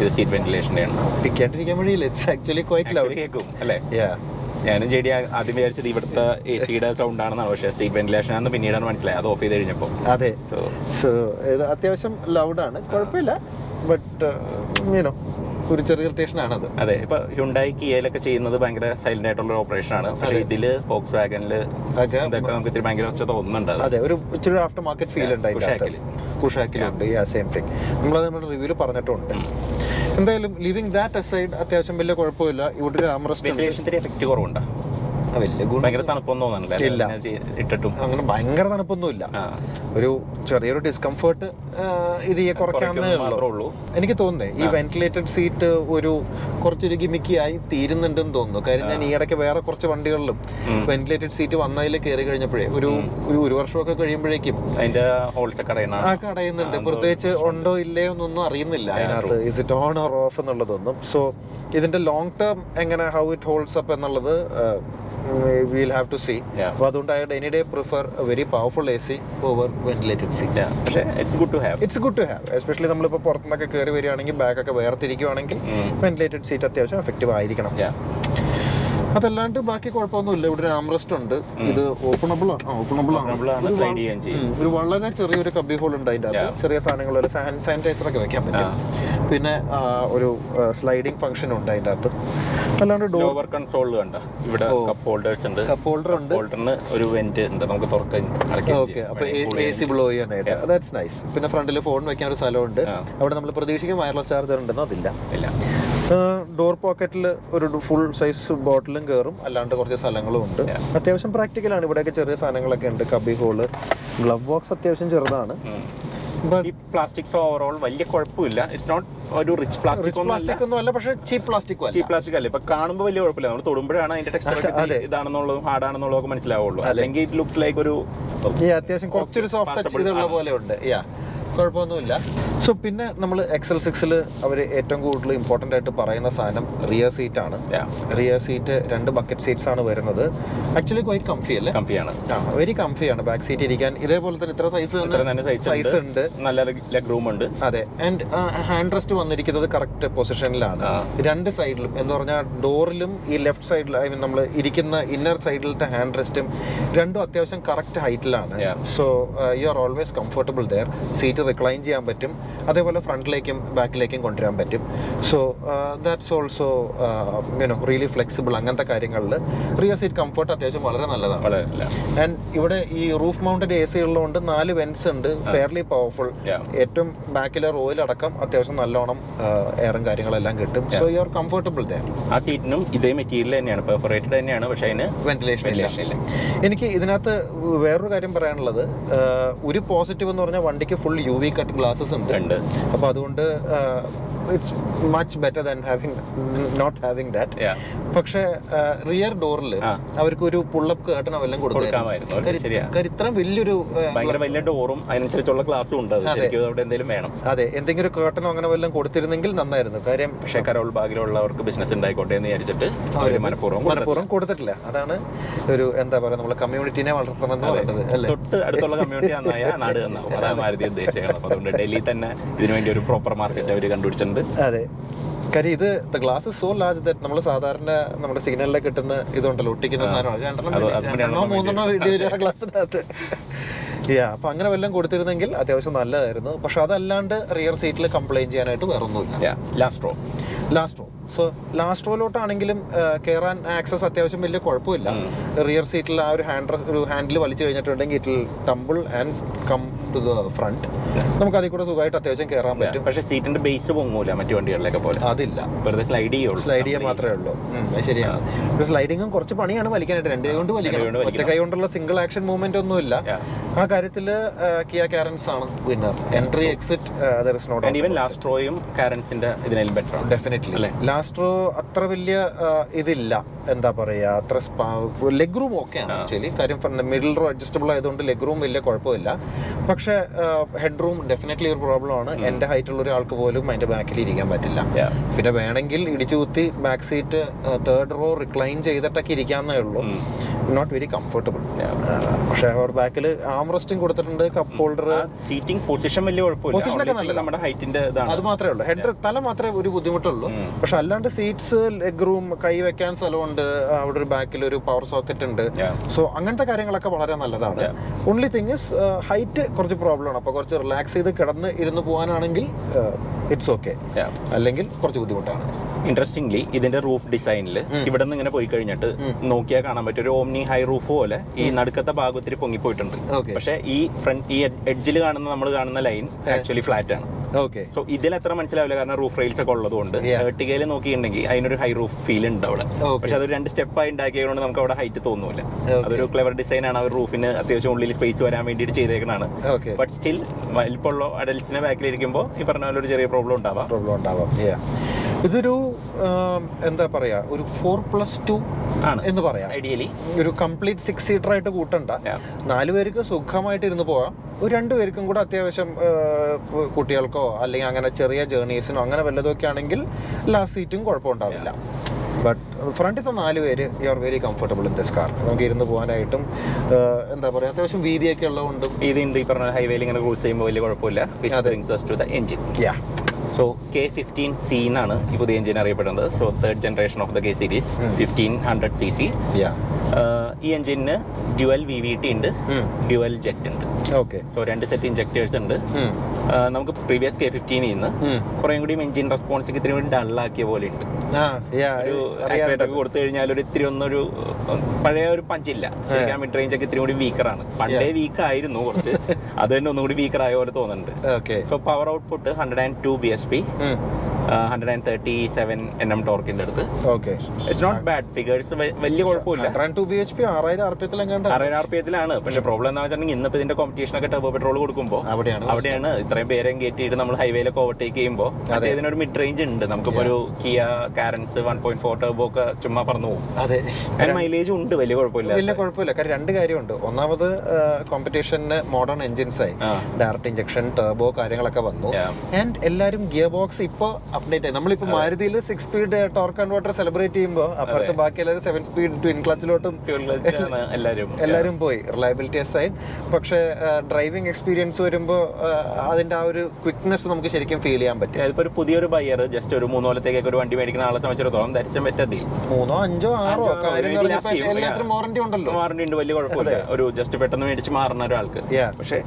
ഇത് സീറ്റ് വെന്റിലേഷന്റെ ആണ് പിക്കാണ്ടിരിക്കാൻ വഴിയില്ല. ഇറ്റ്സ് ആക്ച്വലി ക്വൈറ്റ് ലൗഡ് കേൾക്കും അല്ലേ? യാ ഞാനും ചെടി ആദ്യം വിചാരിച്ചത് ഇവിടുത്തെ എ സിയുടെ സൗണ്ട് ആണെന്നാണ്. പക്ഷേ സീറ്റ് വെന്റിലേഷൻ ആണെന്ന് പിന്നീടാണ് മനസ്സിലായത്. അത് ഓഫ് ചെയ്ത് കഴിഞ്ഞപ്പോൾ. അതെ. സോ അത്യാവശ്യം ലൗഡാണ് കുഴപ്പമില്ല. ബട്ട് യുനോ ഒരു ചെറിയ ഇറിറ്റേഷൻ അത് അതെ ഇപ്പൊ ഹുണ്ടായി കിയയിലൊക്കെ ചെയ്യുന്നത് ഭയങ്കര സൈലന്റ് ആയിട്ടുള്ള ഓപ്പറേഷൻ ആണ്. പക്ഷേ. ഇതിൽ ഫോക്സ് വാഗനിൽ ഇതൊക്കെ നമുക്ക് ഇത്തിരി ഭയങ്കര ഒച്ച തോന്നുന്നുണ്ട് അതെ. ഒരു ഇച്ചിരി ആഫ്റ്റർ മാർക്കറ്റ് ഫീൽ ഉണ്ട്. കുഷാക്കിലുണ്ട് യാ സെയിം തിങ് നമ്മളത് നമ്മുടെ റിവ്യൂൽ പറഞ്ഞിട്ടുണ്ട്. എന്തായാലും ലിവിങ് ദാറ്റ് അസൈഡ് അത്യാവശ്യം വലിയ കുഴപ്പമില്ല. ഇവിടെ ഇത്തിരി എഫക്റ്റ് കുറവുണ്ടോ? വലിയ ഗുണം. ഭയങ്കര തണുപ്പൊന്നും ഇല്ല. ഇട്ടിട്ടും. അങ്ങനെ ഭയങ്കര തണുപ്പൊന്നും ഇല്ല ഒരു ചെറിയൊരു ഡിസ്കംഫേർട്ട് ഇത് കുറയ്ക്കാന്നേ ഉള്ളൂ. എനിക്ക് തോന്നുന്നേ ഈ വെന്റിലേറ്റഡ് സീറ്റ് ഒരു കുറച്ചൊരു ഗിമിക്കിയായി തീരുന്നുണ്ടെന്ന് തോന്നുന്നു. കാര്യം ഞാൻ. ഈ ഇടയ്ക്ക് വേറെ കുറച്ച് വണ്ടികളിലും വെന്റിലേറ്റഡ് സീറ്റ് വന്നതിൽ കയറി കഴിഞ്ഞപ്പോഴേ ഒരു ഒരു ഒരു വർഷമൊക്കെ കഴിയുമ്പോഴേക്കും അതിന്റെ കടയുന്നുണ്ട് പ്രത്യേകിച്ച് ഉണ്ടോ ഇല്ലയോ എന്നൊന്നും അറിയുന്നില്ല അതിനകത്ത്. Is it on or off എന്നുള്ളതൊന്നും. സോ ഇതിന്റെ ലോങ് ടേം എങ്ങനെ ഹൗ ഇറ്റ് ഹോൾഡ്സ് അപ്പ് എന്നുള്ളത് will have to see Yeah. അപ്പോൾ അതുകൊണ്ട് I any day prefer very powerful A C over ventilated seat. പക്ഷേ it's good to have it's good to have especially നമ്മളിപ്പോൾ പുറത്തുനിന്നൊക്കെ കയറി വരികയാണെങ്കിൽ ബാഗൊക്കെ വേർതിരിക്കുവാണെങ്കിൽ വെന്റിലേറ്റഡ് സീറ്റ് അത്യാവശ്യം എഫക്റ്റീവ് ആയിരിക്കണം. അതല്ലാണ്ട് ബാക്കി കുഴപ്പമൊന്നുമില്ല. ഇവിടെ ആംറസ്റ്റ് ഉണ്ട്. ഇത് ഓപ്പണബിൾ ആണ്. ഓപ്പണബിൾ ആണ്, സ്ലൈഡ് ചെയ്യാൻ ചെയ്യും. ഒരു വളരെ ചെറിയൊരു കബി ഹോൾ ഉണ്ട് അതിന്റെ അകത്ത്. ചെറിയ സാധനങ്ങൾ ഒരു സാനിറ്റൈസർ ഒക്കെ വെക്കാൻ പറ്റും. പിന്നെ ഒരു സ്ലൈഡിങ് ഫംഗ്ഷൻ ഉണ്ട് അതിന്റെ അകത്ത്. അല്ലാണ്ട് ഡോർ കൺട്രോൾ കൺസോളിൽ കണ്ട? ഇവിടെ കപ്പ് ഹോൾഡേഴ്സ് ഉണ്ട്. കപ്പ് ഹോൾഡർ ഉണ്ട്. ഹോൾഡറിന് ഒരു വെന്റ് ഉണ്ട്. നമുക്ക് തുറക്കാൻ ഓക്കെ അപ്പോൾ എ സി ബ്ലോ ചെയ്യാനായിട്ട്. ദാറ്റ്സ് നൈസ് പിന്നെ ഫ്രണ്ടിൽ ഫോൺ വെക്കാൻ ഒരു സ്ഥലമുണ്ട്. അവിടെ നമ്മൾ പ്രതീക്ഷിക്കും വയർലെസ് ചാർജർ ഉണ്ടെന്ന്? അതില്ല. ഇല്ല. ഡോർ പോക്കറ്റിൽ ഒരു ഫുൾ സൈസ് ബോട്ടിലും കയറും അല്ലാണ്ട് കുറച്ച് സ്ഥലങ്ങളും ഉണ്ട്. അത്യാവശ്യം പ്രാക്ടിക്കലാണ് ഇവിടെയൊക്കെ ചെറിയ സാധനങ്ങളൊക്കെ ഉണ്ട്. കബി ഹോൾ ഗ്ലവ് ബോക്സ് അത്യാവശ്യം ചെറുതാണ്. ഈ പ്ലാസ്റ്റിക്സ് ഓവറോൾ വലിയ കുഴപ്പമില്ല. ഇറ്റ്സ് നോട്ട് ഒരു റിച്ച് പ്ലാസ്റ്റിക് പ്ലാസ്റ്റിക് ഒന്നും അല്ല പക്ഷേ ചീപ്പ് പ്ലാസ്റ്റിക് ചീപ്പ് പ്ലാസ്റ്റിക് അല്ല. ഇപ്പൊ കാണുമ്പോൾ വലിയ കുഴപ്പമില്ല. നമ്മൾ തൊടുമ്പോഴാണ് അതിന്റെ ടെക്സ്ചർ ഇതാണെന്നുള്ളതും ഹാർഡാണെന്നുള്ളതും ഒക്കെ മനസ്സിലാവുള്ളൂ. അല്ലെങ്കിൽ ഇറ്റ് ലുക്സ് ലൈക്ക് ഒരു അത്യാവശ്യം കുറച്ചൊരു സോഫ്റ്റ് ടച്ച്. പോലെ ഉണ്ട്. യാ കുഴപ്പമൊന്നുമില്ല. സോ പിന്നെ നമ്മൾ എക്സൽ സിക്സിൽ അവർ ഏറ്റവും കൂടുതൽ ഇമ്പോർട്ടന്റ് ആയിട്ട് പറയുന്ന സാധനം റിയർ സീറ്റ് ആണ്. റിയർ സീറ്റ് രണ്ട് ബക്കറ്റ് സീറ്റ്സ് ആണ് വരുന്നത്. ആക്ച്വലി ക്വൈറ്റ് കംഫി അല്ലേ? കംഫിയാണ് വെരി കംഫി ആണ് ബാക്ക് സീറ്റ് ഇരിക്കാൻ. ഇതേപോലെ തന്നെ ഇത്ര സൈസ് സൈസ് ഉണ്ട്. നല്ല ലെഗ് റൂം ഉണ്ട്. അതെ. ആൻഡ് ഹാൻഡ് റെസ്റ്റ് വന്നിരിക്കുന്നത് കറക്റ്റ് പൊസിഷനിലാണ് രണ്ട് സൈഡിലും എന്ന് പറഞ്ഞാൽ ഡോറിലും ഈ ലെഫ്റ്റ് സൈഡിൽ ഐ മീൻ നമ്മൾ ഇരിക്കുന്ന ഇന്നർ സൈഡിലത്തെ ഹാൻഡ് റെസ്റ്റും രണ്ടും അത്യാവശ്യം correct ഹൈറ്റിലാണ് so you are always comfortable there seat recline ചെയ്യാൻ പറ്റും. അതേപോലെ ഫ്രണ്ടിലേക്കും ബാക്കിലേക്കും കൊണ്ടുവരാൻ പറ്റും. So that's also you know really flexible അങ്ങനത്തെ കാര്യങ്ങളിൽ. റിയർ സീറ്റ് കംഫർട്ട് അത്യാവശ്യം വളരെ നല്ലതാണ്. ആൻഡ് ഇവിടെ ഈ റൂഫ് മൗണ്ടഡ് എ സി ഉള്ളതുകൊണ്ട് നാല് വെൻസ് ഉണ്ട്. Fairly powerful. ഏറ്റവും ബാക്കിലെ റോയിലടക്കം അത്യാവശ്യം നല്ലോണം എയറും കാര്യങ്ങളെല്ലാം കിട്ടും. So you are comfortable there ആ സീറ്റിനും ഇതേ മെറ്റീരിയൽ തന്നെയാണ്. പെർഫറേറ്റഡ് തന്നെയാണ്. പക്ഷേ അതിന് വെന്റിലേഷൻ ഇല്ല. എനിക്ക് ഇതിനകത്ത് വേറൊരു കാര്യം പറയാനുള്ളത്. ഒരു പോസിറ്റീവ് എന്ന് പറഞ്ഞാൽ വണ്ടിക്ക് full U V cut glasses ഉണ്ട്. അപ്പോൾ അതുകൊണ്ട് it's much better than having not having that പക്ഷെ റിയർ ഡോറിൽ. അവർക്ക് ഒരു പുള്ളപ്പ് കേട്ടണം എല്ലാം കൊടുക്കാമായിരുന്നു. ഇത്രയും വലിയൊരു വലിയ ഡോറും അതിനനുസരിച്ചുള്ള ക്ലാസ്സും ഉണ്ട്. അവിടെ എന്തെങ്കിലും വേണം. അതെ. എന്തെങ്കിലും കേട്ടണം കേട്ടനോ അങ്ങനെ വല്ലതും കൊടുത്തിരുന്നെങ്കിൽ നന്നായിരുന്നു. കാര്യം പക്ഷേ കരോൾ ബാഗിലുള്ളവർക്ക് ബിസിനസ് ഉണ്ടായിക്കോട്ടെ എന്ന് വിചാരിച്ചിട്ട് മനഃപൂർവം മനഃപൂർവം കൊടുത്തിട്ടില്ല. അതാണ് ഒരു എന്താ പറയുക നമ്മളെ കമ്മ്യൂണിറ്റിനെ വളർത്തണം എന്ന് പറയുന്നത് അല്ലേ? തൊട്ട് അടുത്തുള്ള കമ്മ്യൂണിറ്റി നന്നായ നാട് നന്നാവും. അതാണ് മാരുതി ഉദ്ദേശിക്കുന്നത് അതുകൊണ്ട് ഡൽഹി തന്നെ ഇതിനുവേണ്ടി ഒരു പ്രോപ്പർ മാർക്കറ്റ് അവർ കണ്ടുപിടിച്ചിട്ടുണ്ട്. ചെയ്തിട്ടുണ്ട് അതെ. കാര്യം ഇത് ഗ്ലാസ് സോ ലാർജ് ദാറ്റ് നമ്മൾ സാധാരണ നമ്മുടെ സിഗ്നലിലേക്ക് കിട്ടുന്ന ഇതുണ്ടല്ലോ ഒട്ടിക്കുന്ന സാധനമാണ് മൂന്നെണ്ണോ ഗ്ലാസിനകത്ത് യാ അപ്പൊ അങ്ങനെ വല്ലതും കൊടുത്തിരുന്നെങ്കിൽ അത്യാവശ്യം നല്ലതായിരുന്നു. പക്ഷെ അതല്ലാണ്ട് റിയർ സീറ്റിൽ കംപ്ലൈന്റ് ചെയ്യാനായിട്ട് വേറെ ഒന്നുമില്ല last row last row so last റോയിലോട്ടാണെങ്കിലും കയറാൻ ആക്സസ് അത്യാവശ്യം വലിയ കുഴപ്പമില്ല. റിയർ സീറ്റിൽ ആ ഒരു ഹാൻഡ് ഒരു ഹാൻഡിൽ വലിച്ചു കഴിഞ്ഞിട്ടുണ്ടെങ്കിൽ it tumble and come to the front നമുക്ക് അതിൽ കൂടെ സുഖമായിട്ട് അത്യാവശ്യം കയറാൻ പറ്റും. പക്ഷെ സീറ്റിന്റെ ബേസ് പൊങ്ങൂല മറ്റു വണ്ടികളിലൊക്കെ പോലെ. അതില്ല. വെറുതെ സ്ലൈഡ് ചെയ്യുള്ളൂ. സ്ലൈഡ് ചെയ്യാൻ മാത്രമേ ഉള്ളൂ. ശരിയാണ്. സ്ലൈഡിങ്ങും കുറച്ച് പണിയാണ് വലിക്കാനായിട്ട്. രണ്ട് കൈ കൊണ്ട് വലിക്കണം. ഒറ്റ കൈ കൊണ്ടുള്ള സിംഗിൾ ആക്ഷൻ മൂവ്മെന്റ് ഒന്നുമില്ല. ആ കാര്യത്തിൽ കിയ കാരൻസ് ആണ് winner entry exit there is not even ലാസ്ട്രോയും കാരൻസിന്റെ ഇതിനെല്ലാം ബെറ്റർ ഡെഫിനറ്റ്ലി? ലാസ്റ്റ് അത്ര വലിയ ഇതില്ല. എന്താ പറയാ അത്ര ലെഗ് റൂം ഓക്കെയാണ് ആണ് ആക്ച്വലി കാര്യം മിഡിൽ റോ അഡ്ജസ്റ്റബിൾ ആയതുകൊണ്ട് ലെഗ് റൂം വലിയ കുഴപ്പമില്ല. പക്ഷേ ഹെഡ് റൂം ഡെഫിനറ്റ്ലി ഒരു പ്രോബ്ലം ആണ്. എന്റെ എന്റെ ഹൈറ്റ് ഉള്ള ഒരാൾക്ക് പോലും അതിന്റെ ബാക്കിൽ ഇരിക്കാൻ പറ്റില്ല. പിന്നെ വേണമെങ്കിൽ ഇടിച്ചു കുത്തി back seat third row recline ചെയ്തിട്ടൊക്കെ ഇരിക്കാന്നേ ഉള്ളൂ. നോട്ട് വെരി കംഫർട്ടബിൾ പക്ഷേ അവിടെ ബാക്കിൽ ആം റെസ്റ്റും കൊടുത്തിട്ടുണ്ട് കപ്പ് ഹോൾഡർ സീറ്റിംഗ് പൊസിഷൻ വലിയ പൊസിഷൻ ഒക്കെ നല്ല. നമ്മുടെ ഹൈറ്റിന്റെ അത് മാത്രമേ ഉള്ളൂ. ഹെഡ് തല മാത്രമേ ഒരു ബുദ്ധിമുട്ടുള്ളൂ. പക്ഷെ അല്ലാണ്ട് സീറ്റ്സ് ലെഗ് റൂം കൈ വെക്കാൻ സ്ഥലമുണ്ട്. അവിടെ ഒരു ബാക്കിൽ ഒരു പവർ സോക്കറ്റ് ഉണ്ട്. സോ അങ്ങനത്തെ കാര്യങ്ങളൊക്കെ വളരെ നല്ലതാണ്. ഓൺലി തിങ് ഇസ് ഹൈറ്റ് കുറച്ച് പ്രോബ്ലം ആണ്. അപ്പോൾ കുറച്ച് റിലാക്സ് ചെയ്ത് കിടന്ന് ഇരുന്ന് പോകാനാണെങ്കിൽ ഇറ്റ്സ് ഓക്കെ അല്ലെങ്കിൽ കുറച്ച് ബുദ്ധിമുട്ടാണ്. ഇൻട്രസ്റ്റിംഗ്ലി ഇതിന്റെ റൂഫ് ഡിസൈനിൽ. ഇവിടെ നിന്ന് ഇങ്ങനെ പോയി കഴിഞ്ഞിട്ട്. നോക്കിയാൽ കാണാൻ പറ്റും ഒരു ഓംനി ഹൈ റൂഫ് പോലെ ഈ നടുക്കത്തെ ഭാഗം ഒത്തിരി പൊങ്ങിപ്പോയിട്ടുണ്ട് പക്ഷേ ഈ ഫ്രണ്ട് ഈ എഡ്ജിൽ കാണുന്ന നമ്മൾ കാണുന്ന ലൈൻ ആക്ച്വലി ഫ്ലാറ്റ് ആണ്. ഓക്കെ സോ ഇതിൽ അത്ര മനസ്സിലാവില്ല. കാരണം റൂഫ് റെയിൽസ് ഒക്കെ ഉള്ളതുകൊണ്ട്. ഏർട്ടികയിൽ നോക്കിയിട്ടുണ്ടെങ്കിൽ അതിനൊരു ഹൈ റൂഫ് ഫീൽ ഉണ്ട് അവിടെ. പക്ഷെ അതൊരു രണ്ട് സ്റ്റെപ്പ് ആയി ഉണ്ടാക്കിയതുകൊണ്ട് നമുക്ക് അവിടെ ഹൈറ്റ് തോന്നുന്നില്ല അതൊരു ക്ലെവർ ഡിസൈൻ ആണ്. അവർ റൂഫിന് അത്യാവശ്യം ഉള്ളിൽ സ്പേസ് വരാൻ വേണ്ടിയിട്ട് ചെയ്തേക്കണാണ് ബട്ട് സ്റ്റിൽ വലിപ്പമുള്ള അഡൽസിനെ ബാക്കിലിരിക്കുമ്പോൾ ഈ പറഞ്ഞ പോലെ ഒരു ചെറിയ പ്രോബ്ലം ഉണ്ടാവാം. പ്രോബ്ലം ഉണ്ടാവാം. ഇതൊരു എന്താ പറയാ ഒരു ഫോർ പ്ലസ് ടു ആണ്. എന്ന് പറയാം. ഐഡിയലി ഒരു കംപ്ലീറ്റ് സിക്സ് സീറ്റർ ആയിട്ട് കൂട്ടണ്ട. നാല് പേർക്ക് സുഖമായിട്ട് ഇരുന്ന് പോവാം. ഒരു രണ്ട് പേർക്കും കൂടെ അത്യാവശ്യം കുട്ടികൾക്കോ അല്ലെങ്കിൽ അങ്ങനെ ചെറിയ ജേർണീസിനോ അങ്ങനെ വല്ലതൊക്കെ ആണെങ്കിൽ ലാസ്റ്റ് സീറ്റും കുഴപ്പമുണ്ടാവില്ല. ബട്ട് ഫ്രണ്ടിലത്തെ നാല് പേര് you are very comfortable in this car നമുക്ക് ഇരുന്ന് പോകാനായിട്ടും എന്താ പറയുക അത്യാവശ്യം വീതിയൊക്കെ ഉള്ളതുകൊണ്ടും. ഉണ്ട് ഈ പറഞ്ഞ ഹൈവേയിൽ ഇങ്ങനെ ക്രൂസ് ചെയ്യുമ്പോൾ വലിയ കുഴപ്പമില്ല engine yeah so K fifteen C എന്നാണ് ഈ പുതിയ എഞ്ചിൻ അറിയപ്പെടുന്നത്. So third generation of the K series. Fifteen hundred C C ഈ എഞ്ചിന് ഡ്യുവൽ വി വി ടി ഉണ്ട് ഡ്യുവൽ ജെറ്റ് ഉണ്ട്. ഓക്കെ സോ രണ്ട് സെറ്റ് ഇഞ്ചക്ടേഴ്സ് ഉണ്ട്. ആ, നമുക്ക് പ്രീവിയസ് കെ ഫിഫ്റ്റീനിൽ നിന്ന് കുറേ കൂടി എഞ്ചിൻ റെസ്പോൺസ് ഇത്തിരി കൂടി ഡള്ളാക്കിയ പോലെ ഉണ്ട്. ഒരു ആക്സിലേറ്റർ ഒക്കെ കൊടുത്തു കഴിഞ്ഞാൽ ഒരു ഇത്തിരി ഒന്നൊരു പഴയ ഒരു പഞ്ചില്ല ശരിക്കും മിഡ് റേഞ്ച് ഒക്കെ ഇത്തിരി കൂടി വീക്കറാണ് പണ്ടേ വീക്ക് ആയിരുന്നു കുറച്ച്. അത് തന്നെ ഒന്നുകൂടി വീക്കർ ആയ പോലെ തോന്നുന്നുണ്ട്. So power output hundred and two B S P hundred and thirty seven N M ടോർക്കിന്റെ അടുത്ത്. Okay it's not bad figures വലിയ കുഴപ്പമില്ല. ആറായിരം ആർ പി എത്തിലെങ്ങാണ്ട് ആർ പി എത്തിലാണ് പക്ഷെ പ്രോബ്ലം എന്താ വെച്ചിട്ടുണ്ടെങ്കിൽ ഇന്നിപ്പോ ഇതിന്റെ കോമ്പറ്റീഷൻ ഒക്കെ ടർബോ പെട്രോൾ കൊടുക്കുമ്പോൾ അവിടെയാണ്. അവിടെയാണ് ഇത്രയും പേരെയും കയറ്റിയിട്ട് നമ്മൾ ഹൈവേയിലൊക്കെ ഓവർടേക്ക് ചെയ്യുമ്പോൾ അതെ. ഇതിനൊരു മിഡ് റേഞ്ച് ഉണ്ട്. നമുക്കിപ്പോ ഒരു Kia Carens one point four turbo ഒക്കെ ചുമ്മാ പറഞ്ഞു പോകും. അതെ. മൈലേജ് ഉണ്ട്. വലിയ കുഴപ്പമില്ല. വലിയ കുഴപ്പമില്ല. കാര്യം രണ്ട് കാര്യമുണ്ട്. ഒന്നാമത് കോമ്പറ്റീഷന് മോഡേൺ എഞ്ചിൻസ് ആയി. ഡയറക്റ്റ് ഇഞ്ചക്ഷൻ ടർബോ കാര്യങ്ങളൊക്കെ വന്നു. ആൻഡ് എല്ലാരും ഗിയർ ബോക്സ് ഇപ്പൊ അപ്ഡേറ്റ് ആയി. നമ്മളിപ്പോ മാരുതിയിൽ six speed torque converter celebrate ചെയ്യുമ്പോൾ അപ്പുറത്ത് ബാക്കി എല്ലാവരും സെവൻ സ്പീഡ് ട്വിൻ ക്ലച്ചിലോട്ടും എല്ലാവരും പോയി റിലയബിലിറ്റി അസൈഡ് പക്ഷെ ഡ്രൈവിംഗ് എക്സ്പീരിയൻസ് വരുമ്പോൾ അതിന്റെ ആ ഒരു ക്വിക്നെസ് നമുക്ക് ശരിക്കും ഫീൽ ചെയ്യാൻ പറ്റും. ഇതിപ്പോ ഒരു പുതിയൊരു ബയർ ജസ്റ്റ് ഒരു മൂന്നോ കൊല്ലത്തേക്ക് ഒരു വണ്ടി മേടിക്കുന്ന ആളെ സംബന്ധിച്ചിടത്തോളം ദാറ്റ്സ് ബെറ്റർ ഡീൽ മൂന്നോ അഞ്ചോ ആറോ. എല്ലാത്തിനും വാറന്റി ഉണ്ടല്ലോ. വാറണ്ടി ഉണ്ട് വലിയ കുഴപ്പമില്ല. ഒരു ജസ്റ്റ് പെട്ടെന്ന് മേടിച്ച് മാറുന്ന ഒരാൾക്ക്. പക്ഷെ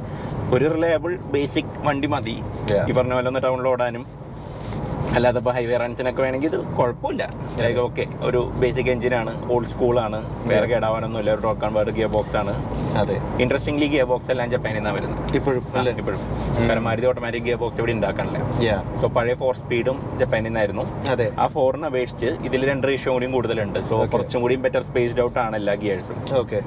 ഒരു റിലയബിൾ ബേസിക് വണ്ടി മതി. ഈ പറഞ്ഞ പോലെ ഒന്ന് ടൗണിൽ ഓടാനും. അല്ലാതെ ഇപ്പോൾ ഹൈവേ റൺസിനൊക്കെ വേണമെങ്കിൽ ഇത് കുഴപ്പമില്ല. ലൈക്ക് ഓക്കെ ഒരു ബേസിക് എഞ്ചിനാണ് ഓൾഡ് സ്കൂളാണ് വേറെ കേടാവാനൊന്നും ഇല്ല ഒരു ടോക്ക് കൺവേർട്ട് ഗിയർ ബോക്സ് ആണ്. അതെ. ഇൻട്രസ്റ്റിംഗ്ലി ഗിയർ ബോക്സ് എല്ലാം ജപ്പാനിൽ നിന്നാണ് വരുന്നത്. ഇപ്പോഴും അല്ലേ? ഇപ്പോഴും. കാരണം മാരുതി ഓട്ടോമാറ്റിക് ഗിയർ ബോക്സ് ഇവിടെ ഉണ്ടാക്കാനില്ല സോ പഴയ ഫോർ സ്പീഡും ജപ്പാനിൽ നിന്നായിരുന്നു. അതെ. ആ ഫോറിനെ അപേക്ഷിച്ച് ഇതിൽ രണ്ട് റേഷ്യോ കൂടിയും കൂടുതലുണ്ട്. സോ. കുറച്ചും കൂടിയും ബെറ്റർ സ്പേസ്ഡ് ഔട്ട് ആണ് എല്ലാ ഗിയേഴ്സും ഓക്കെ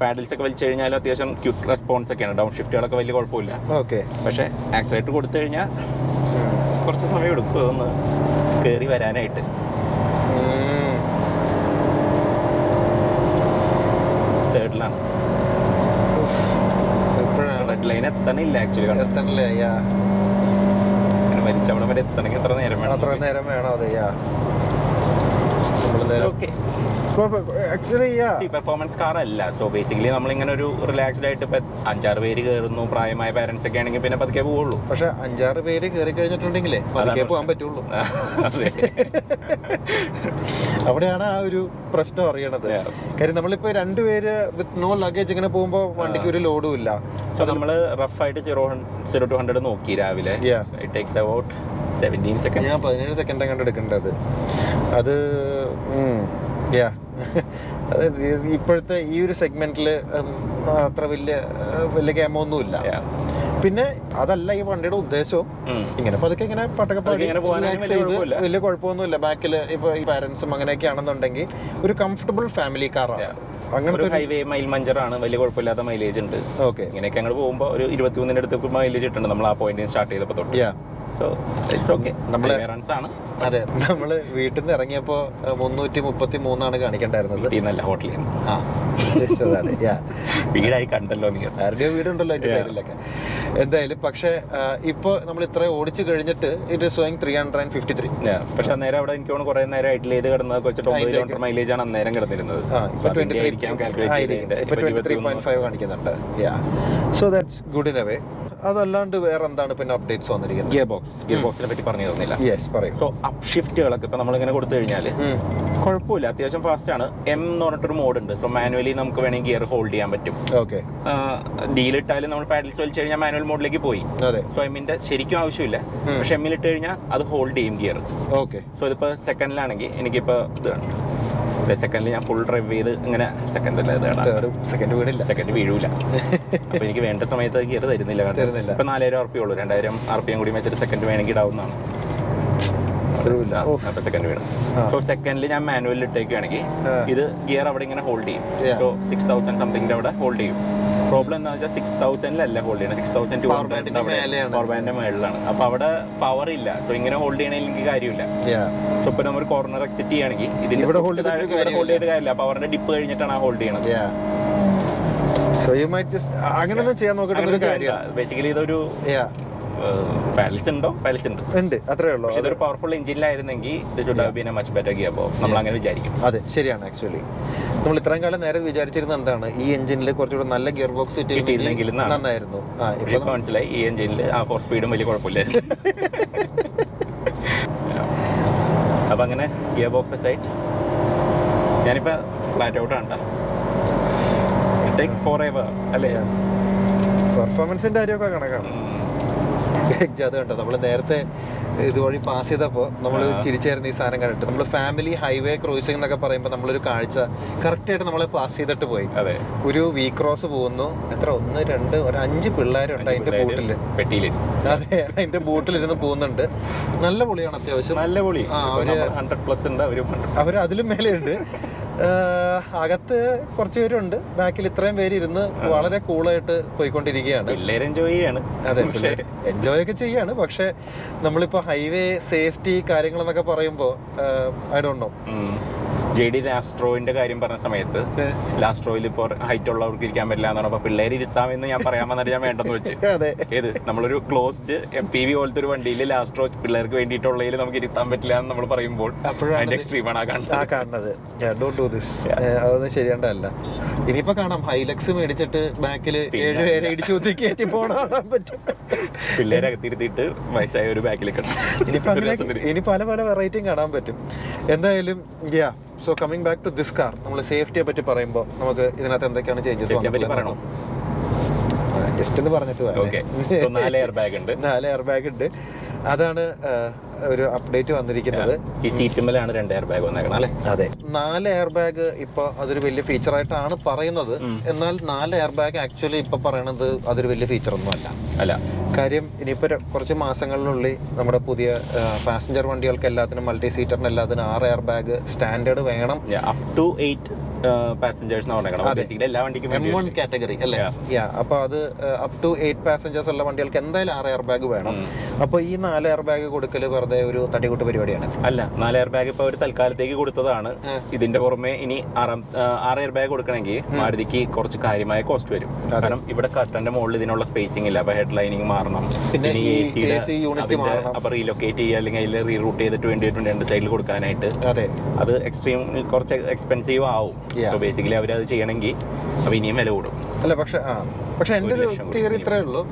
പാഡിൽസ് ഒക്കെ വലിച്ചു കഴിഞ്ഞാലും അത്യാവശ്യം ക്വിക്ക് റെസ്പോൺസ് ഒക്കെയാണ്. ഡൗൺ ഷിഫ്റ്റുകളൊക്കെ വലിയ കുഴപ്പമില്ല. ഓക്കെ പക്ഷേ ആക്സിലേറ്റർ കൊടുത്തു കഴിഞ്ഞാൽ കുറച്ച് സമയം എടുക്കും ഒന്ന് കയറി വരാനായിട്ട്. തേർഡിലാണ് റെഡ് ലൈൻ എത്തണില്ല ആക്ച്വലി എത്തണില്ല യാ. വലിച്ചവിടെ വരെ എത്തണമെങ്കിൽ എത്ര നേരം വേണം? അത്ര നേരം വേണം അതെ യാ നമ്മൾ okay actually yeah performance car അല്ല. സോ ബേസിക്കലി നമ്മൾ ഇങ്ങനെ ഒരു റിലാക്സ്ഡ് ആയിട്ട് ഇപ്പൊ അഞ്ചാറ് പേര് കയറുന്നു പ്രായമായ പാരന്റ്സ് ഒക്കെ ആണെങ്കിൽ പിന്നെ പതുക്കെ പോവുള്ളൂ. പക്ഷെ അഞ്ചാറ് പേര് കയറി കഴിഞ്ഞിട്ടുണ്ടെങ്കിലേ പതുക്കെ. പോകാൻ പറ്റുള്ളൂ. അവിടെയാണ് ആ ഒരു പ്രശ്നം അറിയണത്. കാര്യം നമ്മളിപ്പോ രണ്ടുപേര് വിത്ത് നോ ലഗേജ് ഇങ്ങനെ പോകുമ്പോ വണ്ടിക്ക് ഒരു ലോഡും ഇല്ല. സോ നമ്മൾ റഫ് ആയിട്ട് സീറോ സീറോ ടു ഹൺഡ്രഡ് നോക്കി രാവിലെ. It takes about seventeen second ഞാൻ പതിനേഴ് സെക്കൻഡ് കണ്ടെടുക്കേണ്ടത് അത്. അത് ഇപ്പോഴത്തെ ഈ ഒരു സെഗ്മെന്റിൽ അത്ര വലിയ വലിയ ക്യാമൊന്നുമില്ല പിന്നെ അതല്ല ഈ വണ്ടിയുടെ ഉദ്ദേശവും. ഇങ്ങനെ പതുക്കെ ഇങ്ങനെ പോകാനാണെങ്കിൽ വലിയ കുഴപ്പമൊന്നുമില്ല. ബാക്കിൽ ഇപ്പൊ ഈ പാരന്റ്സും അങ്ങനെയൊക്കെ ആണെന്നുണ്ടെങ്കിൽ ഒരു കംഫർട്ടബിൾ ഫാമിലി കാറാണ്. അങ്ങനത്തെ ഹൈവേ മൈൽ മഞ്ചറാണ് വലിയ കുഴപ്പമില്ലാത്ത മൈലേജ് ഉണ്ട്. ഓക്കെ ഇങ്ങനെയൊക്കെ അങ്ങോട്ട് പോകുമ്പോൾ ഒരു ഇരുപത്തിമൂന്നിന്റെ അടുത്ത് മൈലേജ് ഇട്ടുണ്ട്. നമ്മൾ ആ പോയിന്റ് സ്റ്റാർട്ട് ചെയ്തപ്പോൾ തൊട്ട്. സോ ഇറ്റ്സ് ഓക്കെ നമ്മൾ റൺസ് ആണ്. അതെ നമ്മൾ വീട്ടിൽ നിന്ന് ഇറങ്ങിയപ്പോ അഹ്, മുന്നൂറ്റി മുപ്പത്തി മൂന്നാണ് കാണിക്കണ്ടായിരുന്നത്. വീട്ടിൽ ഹോട്ടലിൽ ആ ഉദ്ദേശിച്ചതാണ്. വീടായി കണ്ടല്ലോ നിങ്ങൾ ആരുടെയോ വീടുണ്ടല്ലോ. സൈഡിലൊക്കെ. എന്തായാലും പക്ഷെ ഇപ്പൊ നമ്മൾ ഇത്ര ഓടിച്ചു കഴിഞ്ഞിട്ട് ഇത് സ്വയം three hundred and fifty three പക്ഷെ അന്നേരം അവിടെ എനിക്ക് തോന്നുന്നു കുറെ നേരം ഇഡ്ലി ചെയ്ത് കിടന്നത് വെച്ചിട്ട് ഒമ്പത് കിലോമീറ്റർ മൈലേജ് ആണ് അന്നേരം കിടന്നിരുന്നത്. ത്രീ പോയിന്റ് ഫൈവ് കാണിക്കുന്നുണ്ട്. Yeah so that's good in a way അതല്ലാണ്ട് വേറെ എന്താണ് പിന്നെ അപ്ഡേറ്റ്സ് വന്നിരിക്കുന്നത്? ഗിയർ ബോക്സ് ഗിയർ ബോക്സിനെ പറ്റി പറഞ്ഞു തന്നില്ല. യെസ് പറയൂ. സോ അപ് ഷിഫ്റ്റുകളൊക്കെ ഇപ്പൊ നമ്മളിങ്ങനെ കൊടുത്തു കഴിഞ്ഞാൽ കുഴപ്പമില്ല. അത്യാവശ്യം ഫാസ്റ്റ് ആണ്. എം എന്ന് പറഞ്ഞിട്ടൊരു മോഡ് ഉണ്ട്. സോ മാനുവലി നമുക്ക് വേണമെങ്കിൽ ഗിയർ ഹോൾഡ് ചെയ്യാൻ പറ്റും. ഓക്കെ ഡീൽ ഇട്ടാലും നമ്മൾ പാഡിൽസ് വലിച്ചു കഴിഞ്ഞാൽ മാനുവൽ മോഡിലേക്ക് പോയി. സോ എമ്മിന്റെ ശരിക്കും ആവശ്യമില്ല. പക്ഷെ എമ്മിൽ ഇട്ട് കഴിഞ്ഞാൽ അത് ഹോൾഡ് ചെയ്യും ഗിയർ ഓക്കെ സോ ഇതിപ്പോ സെക്കൻഡിലാണെങ്കിൽ എനിക്കിപ്പോ ഇത് സെക്കൻഡിൽ ഞാൻ ഫുൾ ഡ്രൈവ് ചെയ്ത് ഇങ്ങനെ സെക്കൻഡ് സെക്കൻഡ് വീടില്ല. സെക്കൻഡ് വീഴൂല. അപ്പൊ എനിക്ക് വേണ്ട സമയത്ത് ഗിയർ തരുന്നില്ല. തരുന്നില്ല. ഇപ്പൊ നാലായിരം ആർ പി ഉള്ളൂ. രണ്ടായിരം ആർ പി എം കൂടി വെച്ചിട്ട് സെക്കൻഡ് വേണമെങ്കിൽ ഇടാവുന്നതാണ്. തരൂല. ഓ. അപ്പൊ സെക്കൻഡ് വീണം. ആ. സോ സെക്കൻഡിൽ ഞാൻ മാനുവലിൽ ഇട്ടേക്കുകയാണെങ്കിൽ. ഇത് ഗിയർ അവിടെ ഇങ്ങനെ ഹോൾഡ് ചെയ്യും. സോ സിക്സ് തൗസൻഡ് സംതിങ്ങിന്റെ അവിടെ ഹോൾഡ് ചെയ്യും. പ്രോബ്ലം എന്താ വെച്ചാൽ സിക്സ് തൗസൻഡിലല്ല ഹോൾഡ് ചെയ്യണം? Six thousand two hundred band ന്റെ മേലെയാണ്. മേളിലാണ്. അപ്പൊ അവിടെ പവർ ഇല്ല. സോ ഇങ്ങനെ ഹോൾഡ് ചെയ്യണമെങ്കിൽ കാര്യമില്ല. സോ ഇപ്പൊ നമ്മൾ കോർണർ എക്സിറ്റ് ചെയ്യുകയാണെങ്കിൽ ഇതിൽ ഇവിടെ ഹോൾഡ് ചെയ്തിട്ട് കാര്യമില്ല. പവറിന്റെ ഡിപ്പ് കഴിഞ്ഞിട്ടാണ് ആ ഹോൾഡ് ചെയ്യണത്. അങ്ങനെ ചെയ്യാൻ നോക്കിയിട്ട് ഒരു ബേസിക്കലി ഇതൊരു പാലസ് ഉണ്ടോ? പാലസ് ഉണ്ട്. ഉണ്ട്. അത്രേ ഉള്ളൂ. ഇതൊരു പവർഫുൾ എഞ്ചിനിലായിരുന്നെങ്കിൽ ഇത് should have been a much better gear box നമ്മൾ അങ്ങനെ വിചാരിക്കും. അതെ ശരിയാണ് ആക്ച്വലി നമ്മൾ ഇത്രയും കാലം നേരെ വിചാരിച്ചിരുന്നത് എന്താണ്? ഈ എഞ്ചിനിൽ കുറച്ചുകൂടെ നല്ല ഗിയർ ബോക്സ് കിട്ടിയിരുന്നെങ്കിൽ എന്നാണ്. നന്നായിരുന്നു. ആ ഇപ്പൊ മനസ്സിലായി ഈ എഞ്ചിനിൽ ആ ഫോർ സ്പീഡും വലിയ കുഴപ്പമില്ലായിരുന്നു അപ്പൊ അങ്ങനെ ഗിയർ ബോക്സ് സൈഡ് ഞാനിപ്പോ ഫ്ലാറ്റ് ഔട്ട് ആണ് ടേക്സ് ഫോർ എവർ അല്ലേ? പെർഫോമൻസിന്റെ കാര്യമൊക്കെ കണക്കാണ്. ഉം. ജാഥ കണ്ടോ നമ്മൾ നേരത്തെ ഇതുവഴി പാസ് ചെയ്തപ്പോൾ നമ്മൾ. ചിരിച്ചായിരുന്നു ഈ സാധനം കണ്ടിട്ട്. നമ്മൾ ഫാമിലി ഹൈവേ ക്രോസിംഗ് എന്നൊക്കെ പറയുമ്പോൾ നമ്മളൊരു കാഴ്ച കറക്റ്റ് ആയിട്ട് നമ്മളെ പാസ് ചെയ്തിട്ട് പോയി. അതെ. ഒരു വി ക്രോസ് പോകുന്നു. എത്ര? ഒന്ന് രണ്ട് ഒരു അഞ്ച് പിള്ളേരുണ്ട് അതിന്റെ ബൂട്ടിൽ പെട്ടിയിൽ അതെ അതിന്റെ ബൂട്ടിലിരുന്ന് പോകുന്നുണ്ട്. നല്ല പൊളിയാണ് അത്യാവശ്യം. നല്ല പൊളി. ഹൺഡ്രഡ് പ്ലസ് ഉണ്ട് അവർ അതിലും മേലെയുണ്ട്. ഉണ്ട് അകത്ത് കുറച്ച് പേരുണ്ട്. ബാക്കിൽ ഇത്രയും പേര് ഇരുന്ന് വളരെ കൂളായിട്ട് പോയിക്കൊണ്ടിരിക്കുകയാണ്. എൻജോയ് ചെയ്യാണ്. അതെ എൻജോയ് ഒക്കെ ചെയ്യാണ്. പക്ഷെ നമ്മളിപ്പോ ഹൈവേ സേഫ്റ്റി കാര്യങ്ങളെന്നൊക്കെ പറയുമ്പോൾ I don't know. J D ലാസ്ട്രോയിന്റെ കാര്യം പറഞ്ഞ സമയത്ത് ലാസ്ട്രോയിൽ ഇപ്പോൾ ഹൈറ്റ് ഉള്ളവർക്ക് ഇരിക്കാൻ പറ്റില്ല എന്ന് പറഞ്ഞപ്പോൾ പിള്ളേര് ഇരുത്താമെന്ന് ഞാൻ പറയാൻ വന്നിട്ട് ഞാൻ വേണ്ടെന്ന് വെച്ച്. ഏത്? നമ്മളൊരു ക്ലോസ്ഡ് എം പി വി പോലത്തെ ഒരു വണ്ടിയിൽ ലാസ്ട്രോ പിള്ളേർക്ക് വേണ്ടിയിട്ടുള്ളതിൽ നമുക്ക് ഇരുത്താൻ പറ്റില്ല എന്ന് നമ്മൾ പറയുമ്പോൾ അതിന്റെ എക്സ്ട്രീമാണ് ആ കാണുന്നത്. അതൊന്നും ശരിയണ്ടല്ല ഇനിയിപ്പോ കാണാം. ഹൈലക്സ് മേടിച്ചിട്ട് ബാക്കിൽ ഏഴ് പേരെ ഇടിച്ചു കയറ്റി പോണ കാണാൻ പറ്റും. പിള്ളേരെ അകത്തിരുത്തിയിട്ട് വയസ്സായ ഒരു ബാക്കിൽ അങ്ങനെ ഇനി പല പല വെറൈറ്റിയും കാണാൻ പറ്റും. എന്തായാലും yeah so coming back to this car നമ്മൾ സേഫ്റ്റിയെ പറ്റി പറയുമ്പോൾ നമുക്ക് ഇതിനകത്ത് എന്തൊക്കെയാണ് ചേഞ്ചസ് ജസ്റ്റ് ഒന്ന് പറഞ്ഞിട്ട് നാല് എയർ ബാഗ് ഉണ്ട്. നാല് എയർ ബാഗ് ഉണ്ട്. അതാണ് ഒരു അപ്ഡേറ്റ് വന്നിരിക്കുന്നത്. ഈ സീറ്റ് മേലാണ് രണ്ട് എയർ ബാഗ് വന്നേക്കണം അല്ലേ? അതെ. നാല് എയർ ബാഗ് ഇപ്പൊ അതൊരു വലിയ ഫീച്ചർ ആയിട്ടാണ് പറയുന്നത്. എന്നാൽ നാല് എയർ ബാഗ് ആക്ച്വലി ഇപ്പൊ പറയണത് അതൊരു വലിയ ഫീച്ചർ ഒന്നും അല്ല. അല്ല. കാര്യം ഇനിയിപ്പോ കുറച്ച് മാസങ്ങളിനുള്ളിൽ നമ്മുടെ പുതിയ പാസഞ്ചർ വണ്ടികൾക്ക് എല്ലാത്തിനും മൾട്ടി സീറ്ററിന് എല്ലാത്തിനും ആറ് എയർ ബാഗ് സ്റ്റാൻഡേർഡ് വേണം അപ് ടു എയ്റ്റ് പാസഞ്ചേഴ്സ്. എല്ലാ വണ്ടിക്കും എം വൺ കാറ്റഗറി അല്ലേ? യാ അപ്പൊ അത് അപ് ടു എയ്റ്റ് പാസഞ്ചേഴ്സ് ഉള്ള വണ്ടികൾക്ക് എന്തായാലും ആറ് എയർ ബാഗ് വേണം. അപ്പോൾ അപ്പൊ ഈ നാല് എയർ ബാഗ് കൊടുക്കൽ വെറുതെ ഒരു തട്ടിക്കൂട്ട് പരിപാടിയാണ്. അല്ല നാല് എയർ ബാഗ് ഇപ്പൊ ഒരു തൽക്കാലത്തേക്ക് കൊടുത്തതാണ്. ഇതിന്റെ പുറമെ ഇനി ആറാം ആറ് എയർ ബാഗ് കൊടുക്കണമെങ്കിൽ മാരുതിക്ക് കുറച്ച് കാര്യമായ കോസ്റ്റ് വരും. കാരണം ഇവിടെ കട്ടന്റെ മുകളിൽ ഇതിനുള്ള സ്പേസിംഗ് ഇല്ല. അപ്പൊ ഹെഡ് ലൈനിങ് മാറണം. പിന്നെ അപ്പൊ റീലൊക്കേറ്റ് ചെയ്യുക അല്ലെങ്കിൽ അതിൽ റീറൂട്ട് ചെയ്തിട്ട് വേണ്ടിയിട്ടുണ്ട് രണ്ട് സൈഡിൽ കൊടുക്കാനായിട്ട്. അതെ. എക്സ്ട്രീം കുറച്ച് എക്സ്പെൻസീവ് ആവും. അപ്പൊ ബേസിക്കലി അവർ അത് ചെയ്യണമെങ്കിൽ അപ്പൊ ഇനിയും വില കൂടും. അല്ല പക്ഷെ പക്ഷെ എന്റെ ഒരു തിയറി. ഇത്രേ ഉള്ളൂ.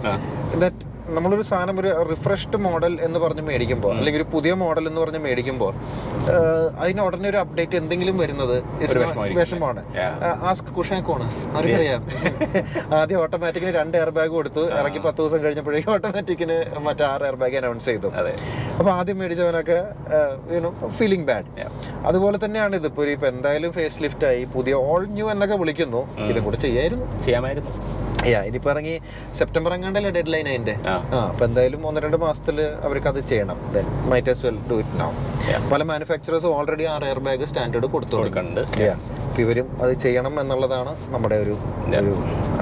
നമ്മളൊരു സാധനം ഒരു റിഫ്രഷ്ഡ് മോഡൽ എന്ന് പറഞ്ഞ് മേടിക്കുമ്പോൾ അല്ലെങ്കിൽ ഒരു പുതിയ മോഡൽ എന്ന് പറഞ്ഞ് മേടിക്കുമ്പോൾ അതിന് ഉടനെ ഒരു അപ്ഡേറ്റ് എന്തെങ്കിലും വരുന്നത് വിഷമമാണ്. ആസ്ക് കുഷൻ കോണസ് അവർക്കറിയാം ആദ്യം ഓട്ടോമാറ്റിക്കിന് രണ്ട് എയർ ബാഗ് കൊടുത്തു. ഇറക്കി പത്ത് ദിവസം കഴിഞ്ഞപ്പോഴേക്കും ഓട്ടോമാറ്റിക്കിന് മറ്റേ ആറ് എയർ ബാഗ് അനൗൺസ് ചെയ്തു അപ്പൊ ആദ്യം മേടിച്ചവനൊക്കെ യുനോ ഫീലിംഗ് ബാഡ് അതുപോലെ തന്നെയാണ് ഇത്. ഇപ്പൊ ഇപ്പൊ എന്തായാലും ഫേസ് ലിഫ്റ്റ് ആയി. പുതിയ ഓൾ ന്യൂ എന്നൊക്കെ വിളിക്കുന്നു. ഇതും കൂടെ ചെയ്യായിരുന്നു. ചെയ്യാമായിരുന്നു. യാ ഇനിയിപ്പോ ഇറങ്ങി സെപ്റ്റംബർ എങ്ങാണ്ടല്ലേ ഡെഡ് ലൈൻ അതിന്റെ അപ്പൊ എന്തായാലും ഒന്ന് രണ്ട് മാസത്തിൽ അവർക്ക് അത് ചെയ്യണം then might as well do it now പല manufacturers already are air bag standard കൊടുത്തു. കൊടുക്കുന്നുണ്ട്. ഇവരും അത് ചെയ്യണം എന്നുള്ളതാണ് നമ്മുടെ ഒരു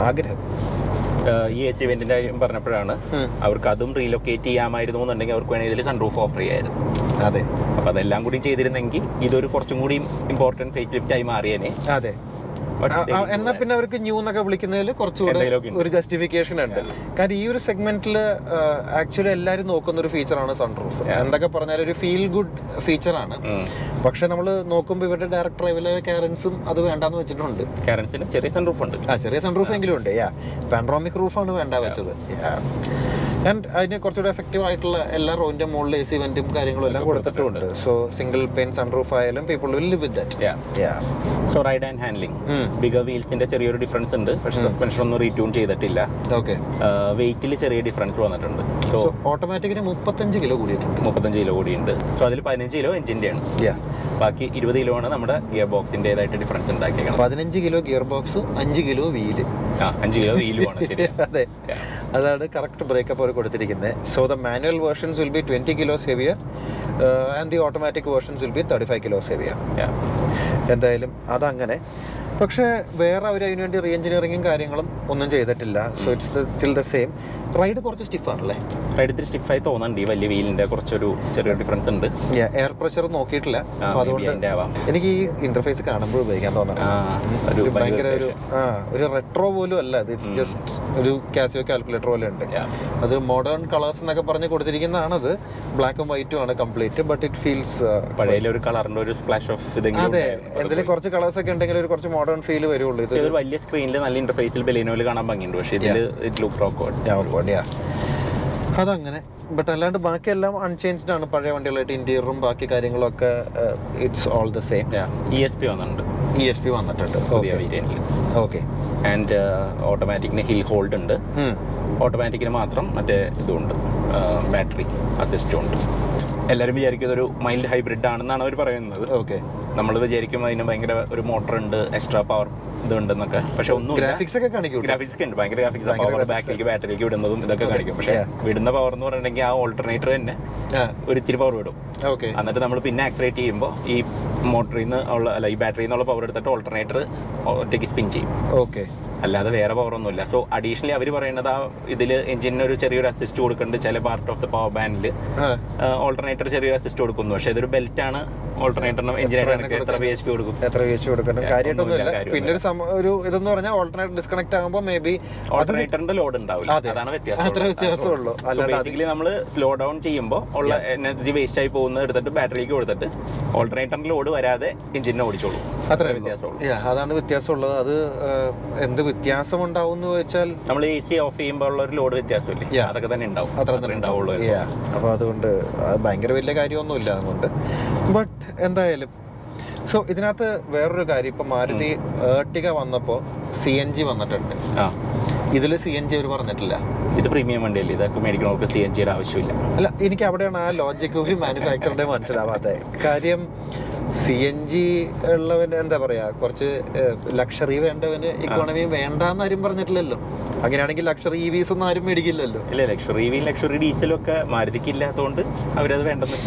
ആഗ്രഹം. ഈ എസ് ഇവന്റിന്റെ കാര്യം പറഞ്ഞപ്പോഴാണ് അവർക്ക് അതും റീലൊക്കേറ്റ് ചെയ്യാമായിരുന്നു എന്നുണ്ടെങ്കിൽ അവർക്ക് വേണമെങ്കിൽ ഇതിൽ സൺറൂഫ് ഓഫർ ചെയ്യായിരുന്നു. അതെ. അപ്പൊ അതെല്ലാം കൂടി ചെയ്തിരുന്നെങ്കിൽ ഇതൊരു കുറച്ചും കൂടി ഇമ്പോർട്ടന്റ് ഫേസ് ലിഫ്റ്റ് ആയി മാറിയേനെ. അതെ. എന്നാ പിന്നെ അവർക്ക് ന്യൂ എന്നൊക്കെ വിളിക്കുന്നതിൽ കുറച്ചുകൂടെ ഒരു ജസ്റ്റിഫിക്കേഷൻ ഉണ്ട്. കാരണം ഈ ഒരു സെഗ്മെന്റിൽ ആക്ച്വലി എല്ലാവരും നോക്കുന്ന ഒരു ഫീച്ചറാണ് സൺറൂഫ് എന്തൊക്കെ പറഞ്ഞാൽ ഒരു ഫീൽ ഗുഡ് ഫീച്ചറാണ് പക്ഷെ നമ്മൾ നോക്കുമ്പോൾ ഇവരുടെ ഡയറക്ടർ ഡ്രൈവിലെ കാരൻസും അത് വേണ്ടാന്ന് വെച്ചിട്ടുണ്ട്. കാരൻസിന് ചെറിയ സൺറൂഫ് ഉണ്ട്. ആ ചെറിയ സൺറൂഫ് എങ്കിലും ഉണ്ട്. യാ പാൻഡ്രോമിക് റൂഫാണ് വേണ്ട വെച്ചത്. ആൻഡ് അതിന് കുറച്ചുകൂടെ എഫക്റ്റീവ് ആയിട്ടുള്ള എല്ലാ റോയിന്റെ മുകളിൽ എ സി വെന്റും കാര്യങ്ങളും എല്ലാം കൊടുത്തിട്ടുണ്ട്. സോ സിംഗിൾ പെയിൻ സൺറൂഫ് ആയാലും people will live with that so ride and handling bigger വീൽസിന്റെ ചെറിയൊരു ഡിഫറൻസ് ഉണ്ട്. പക്ഷെ. സസ്പെൻഷൻ ഒന്നും റീട്യൂൺ ചെയ്തിട്ടില്ല. ഓക്കെ വെയിറ്റിൽ ചെറിയ ഡിഫറൻസ് വന്നിട്ടുണ്ട്. സോ ഓട്ടോമാറ്റിക്കിന് മുപ്പത്തഞ്ച് കിലോ കൂടിയിട്ടുണ്ട്. മുപ്പത്തഞ്ച് കിലോ കൂടിയുണ്ട് സോ അതിൽ പതിനഞ്ച് കിലോ എഞ്ചിന്റെ ആണ്. ബാക്കി ഇരുപത് കിലോ ആണ് നമ്മുടെ ഗിയർ ബോക്സിന്റേതായിട്ട് ഡിഫറൻസ് ഉണ്ടാക്കിയേക്കണം പതിനഞ്ച് കിലോ ഗിയർ ബോക്സ് അഞ്ച് കിലോ വീൽ ആ അഞ്ച് കിലോ വീലും ആണ് ശരി അതെ. അതാണ് കറക്റ്റ് ബ്രേക്കപ്പ് അവർ കൊടുത്തിരിക്കുന്നത് so the manual versions will be twenty kilos heavier and the automatic versions will be thirty five kilos heavier എന്തായാലും അതങ്ങനെ. പക്ഷേ വേറെ അവർ അതിനുവേണ്ടി റീ എഞ്ചിനീയറിങ്ങും കാര്യങ്ങളും ഒന്നും ചെയ്തിട്ടില്ല. So it's still the same ride കുറച്ച് സ്റ്റിഫ് സ്റ്റിഫാണല്ലേ റൈഡ് ഇത്തിരി സ്റ്റിഫായി തോന്നുന്നുണ്ട്. ഈ വലിയ വീലിന്റെ കുറച്ചൊരു ചെറിയ ഡിഫറൻസ് ഉണ്ട്. എയർ പ്രഷർ നോക്കിയിട്ടില്ല. അതുകൊണ്ട് എനിക്ക് ഈ ഇന്റർഫേസ് കാണുമ്പോൾ ഉപയോഗിക്കാൻ തോന്നുന്നു. ഭയങ്കര ഒരു ആ ഒരു റെട്രോ പോലും അല്ല. ഇറ്റ്സ് ജസ്റ്റ് ഒരു കാസിയോ കാൽക്കുലേറ്റർ പോലെ ഉണ്ട്. അത് മോഡേൺ കളേഴ്സ് എന്നൊക്കെ പറഞ്ഞ് കൊടുത്തിരിക്കുന്നതാണത്. ബ്ലാക്കും വൈറ്റും ആണ് കംപ്ലീറ്റ് ബട്ട് ഇറ്റ് ഫീൽസ് പഴയ ഒരു കളറിന്റെ ഒരു സ്പ്ലാഷ് ഓഫ് അതെ. എന്തെങ്കിലും കുറച്ച് കളേഴ്സ് ഒക്കെ ഉണ്ടെങ്കിൽ ഒരു കുറച്ച് മോഡേൺ ഫീൽ വരുള്ളൂ. ഇത് വലിയ സ്ക്രീനിൽ നല്ല ഇന്റർഫേസിൽ കാണാൻ ഭംഗിയുണ്ട്. പക്ഷേ ഇതിൽ ഇറ്റ് ലുക്ക് യാ അതങ്ങനെ. ബട്ട് അല്ലാണ്ട് ബാക്കിയെല്ലാം അൺചേഞ്ച്ഡ് ആണ്. പഴയ വണ്ടികളായിട്ട് ഇന്റീരിയറും ബാക്കി കാര്യങ്ങളൊക്കെ it's all the same E S P വന്നിട്ടുണ്ട്. ഇ എസ് പി വന്നിട്ടുണ്ട്. പുതിയ വേരിയന്റിൽ ഓക്കെ ആൻഡ് ഓട്ടോമാറ്റിക്കിന് ഹിൽ ഹോൾഡ് ഉണ്ട്. ഓട്ടോമാറ്റിക്കിന് മാത്രം മറ്റേ ഇതുണ്ട്. ബാറ്ററി അസിസ്റ്റും ഉണ്ട്. എല്ലാവരും വിചാരിക്കും ഒരു മൈൽഡ് ഹൈബ്രിഡ് ആണെന്നാണ് അവർ പറയുന്നത്. ഓക്കെ നമ്മൾ വിചാരിക്കും അതിന് ഭയങ്കര ഒരു മോട്ടർ ഉണ്ട് എക്സ്ട്രാ പവർ ഇതുണ്ടെന്നൊക്കെ. പക്ഷെ ഒന്നും ഗ്രാഫിക്സ് ഒക്കെ കാണിക്കും ഗ്രാഫിക്സ് ഒക്കെ ഉണ്ട്. ഭയങ്കര ഗ്രാഫിക്സ് പവർ. ബാക്കിലേക്ക് ബാറ്ററിലേക്ക് വിടുന്നതും ഇതൊക്കെ കാണിക്കും. പക്ഷെ വിടുന്ന പവർ എന്ന് പറഞ്ഞിട്ടുണ്ടെങ്കിൽ ആ ഓൾട്ടർനേറ്റർ തന്നെ ഒരു ഇത്തിരി പവർ വിടും ഓക്കെ എന്നിട്ട് നമ്മൾ പിന്നെ ആക്സിലേറ്റ് ചെയ്യുമ്പോൾ ഈ മോട്ടറിൽ നിന്ന് ഉള്ള അല്ല ഈ ബാറ്ററിയിൽ നിന്നുള്ള പവർ എടുത്തിട്ട് ഓൾട്ടർനേറ്റർ ഒറ്റയ്ക്ക് സ്പിൻ ചെയ്യും. ഓക്കെ അല്ലാതെ വേറെ പവർ ഒന്നുമില്ല. സോ അഡീഷണലി അവർ പറയുന്നത് ആ ഇതിൽ എഞ്ചിന് ഒരു ചെറിയൊരു അസിസ്റ്റ് കൊടുക്കുന്നുണ്ട് ചില പാർട്ട് ഓഫ് ദ പവർ ബാൻഡിൽ ഓൾട്ടർനേറ്റർ ചെറിയൊരു അസിസ്റ്റ് കൊടുക്കുന്നു. പക്ഷേ ഇതൊരു ബെൽറ്റ് ആണ്. ഓൾട്ടർനേറ്ററിന് എഞ്ചിനായിട്ട് എത്ര എത്ര ബി എച്ച് പി കൊടുക്കും. എത്ര കൊടുക്കണം. കാര്യമായിട്ടൊന്നുമില്ല. പിന്നെ ഒരു ഒരു ഇതെന്ന് പറഞ്ഞാൽ ഓൾട്ടർനേറ്റ് ഡിസ്കണക്ട് ആകുമ്പോൾ മേ ബി ഓൾട്ടർനേറ്ററിന്റെ ലോഡ് ഉണ്ടാവില്ല. അതാണ് അത്ര വ്യത്യാസമുള്ളൂ. ബേസിക്കലി നമ്മൾ സ്ലോ ഡൗൺ ചെയ്യുമ്പോൾ ഉള്ള എനർജി വേസ്റ്റ് ആയി പോകുന്നത് എടുത്തിട്ട് ബാറ്ററിക്ക് കൊടുത്തിട്ട് ഓൾട്ടർനേറ്ററിന്റെ ലോഡ് വരാതെ എഞ്ചിനെ ഓടിച്ചോളൂ. അത്ര. വ്യത്യാസമുള്ളൂ. അതാണ് വ്യത്യാസമുള്ളത്. അത് എന്ത് വ്യത്യാസം ഉണ്ടാവും എന്ന് വെച്ചാൽ നമ്മൾ എ സി ഓഫ് ചെയ്യുമ്പോൾ ഉള്ള ഒരു ലോഡ് വ്യത്യാസമില്ലേ Yeah. അതൊക്കെ തന്നെ ഉണ്ടാവും അത്ര തന്നെ ഉണ്ടാവുള്ളൂ Yeah. അപ്പൊ അതുകൊണ്ട് അത് ഭയങ്കര വലിയ കാര്യമൊന്നുമില്ല അതുകൊണ്ട് ബട്ട് എന്തായാലും സോ ഇതിനകത്ത് വേറൊരു കാര്യം. ഇപ്പൊ മാരുതി ഏർട്ടിക വന്നപ്പോ സി എൻ ജി വന്നിട്ടുണ്ട്. ആ. ഇതിൽ സി എൻ ജി അവർ പറഞ്ഞിട്ടില്ല. ഇത് പ്രീമിയം വണ്ടിയല്ലേ? ഇതൊക്കെ മേടിക്കണവർക്ക് സി എൻ ജിയുടെ ആവശ്യമില്ല. അല്ല എനിക്ക് അവിടെയാണ് ആ ലോജിക് ഒരു മാനുഫാക്ചറിന്റെ മനസ്സിലാവാതെ കാര്യം സി എൻ ജി ഉള്ളവന് എന്താ പറയാ കുറച്ച് ലക്ഷറി വേണ്ടവന് ഇക്കോണമി വേണ്ടെന്ന് ആരും പറഞ്ഞിട്ടില്ലല്ലോ. അങ്ങനെയാണെങ്കിൽ ലക്ഷറി ഇ വിസ് ഒന്നും ആരും മേടിക്കില്ലല്ലോ. ഇല്ല ലക്ഷറി ഇ വി ലക്ഷറി ഡീസലും ഒക്കെ മാരുതിക്ക് ഇല്ലാത്തതുകൊണ്ട് അവരത് വേണ്ടെന്ന്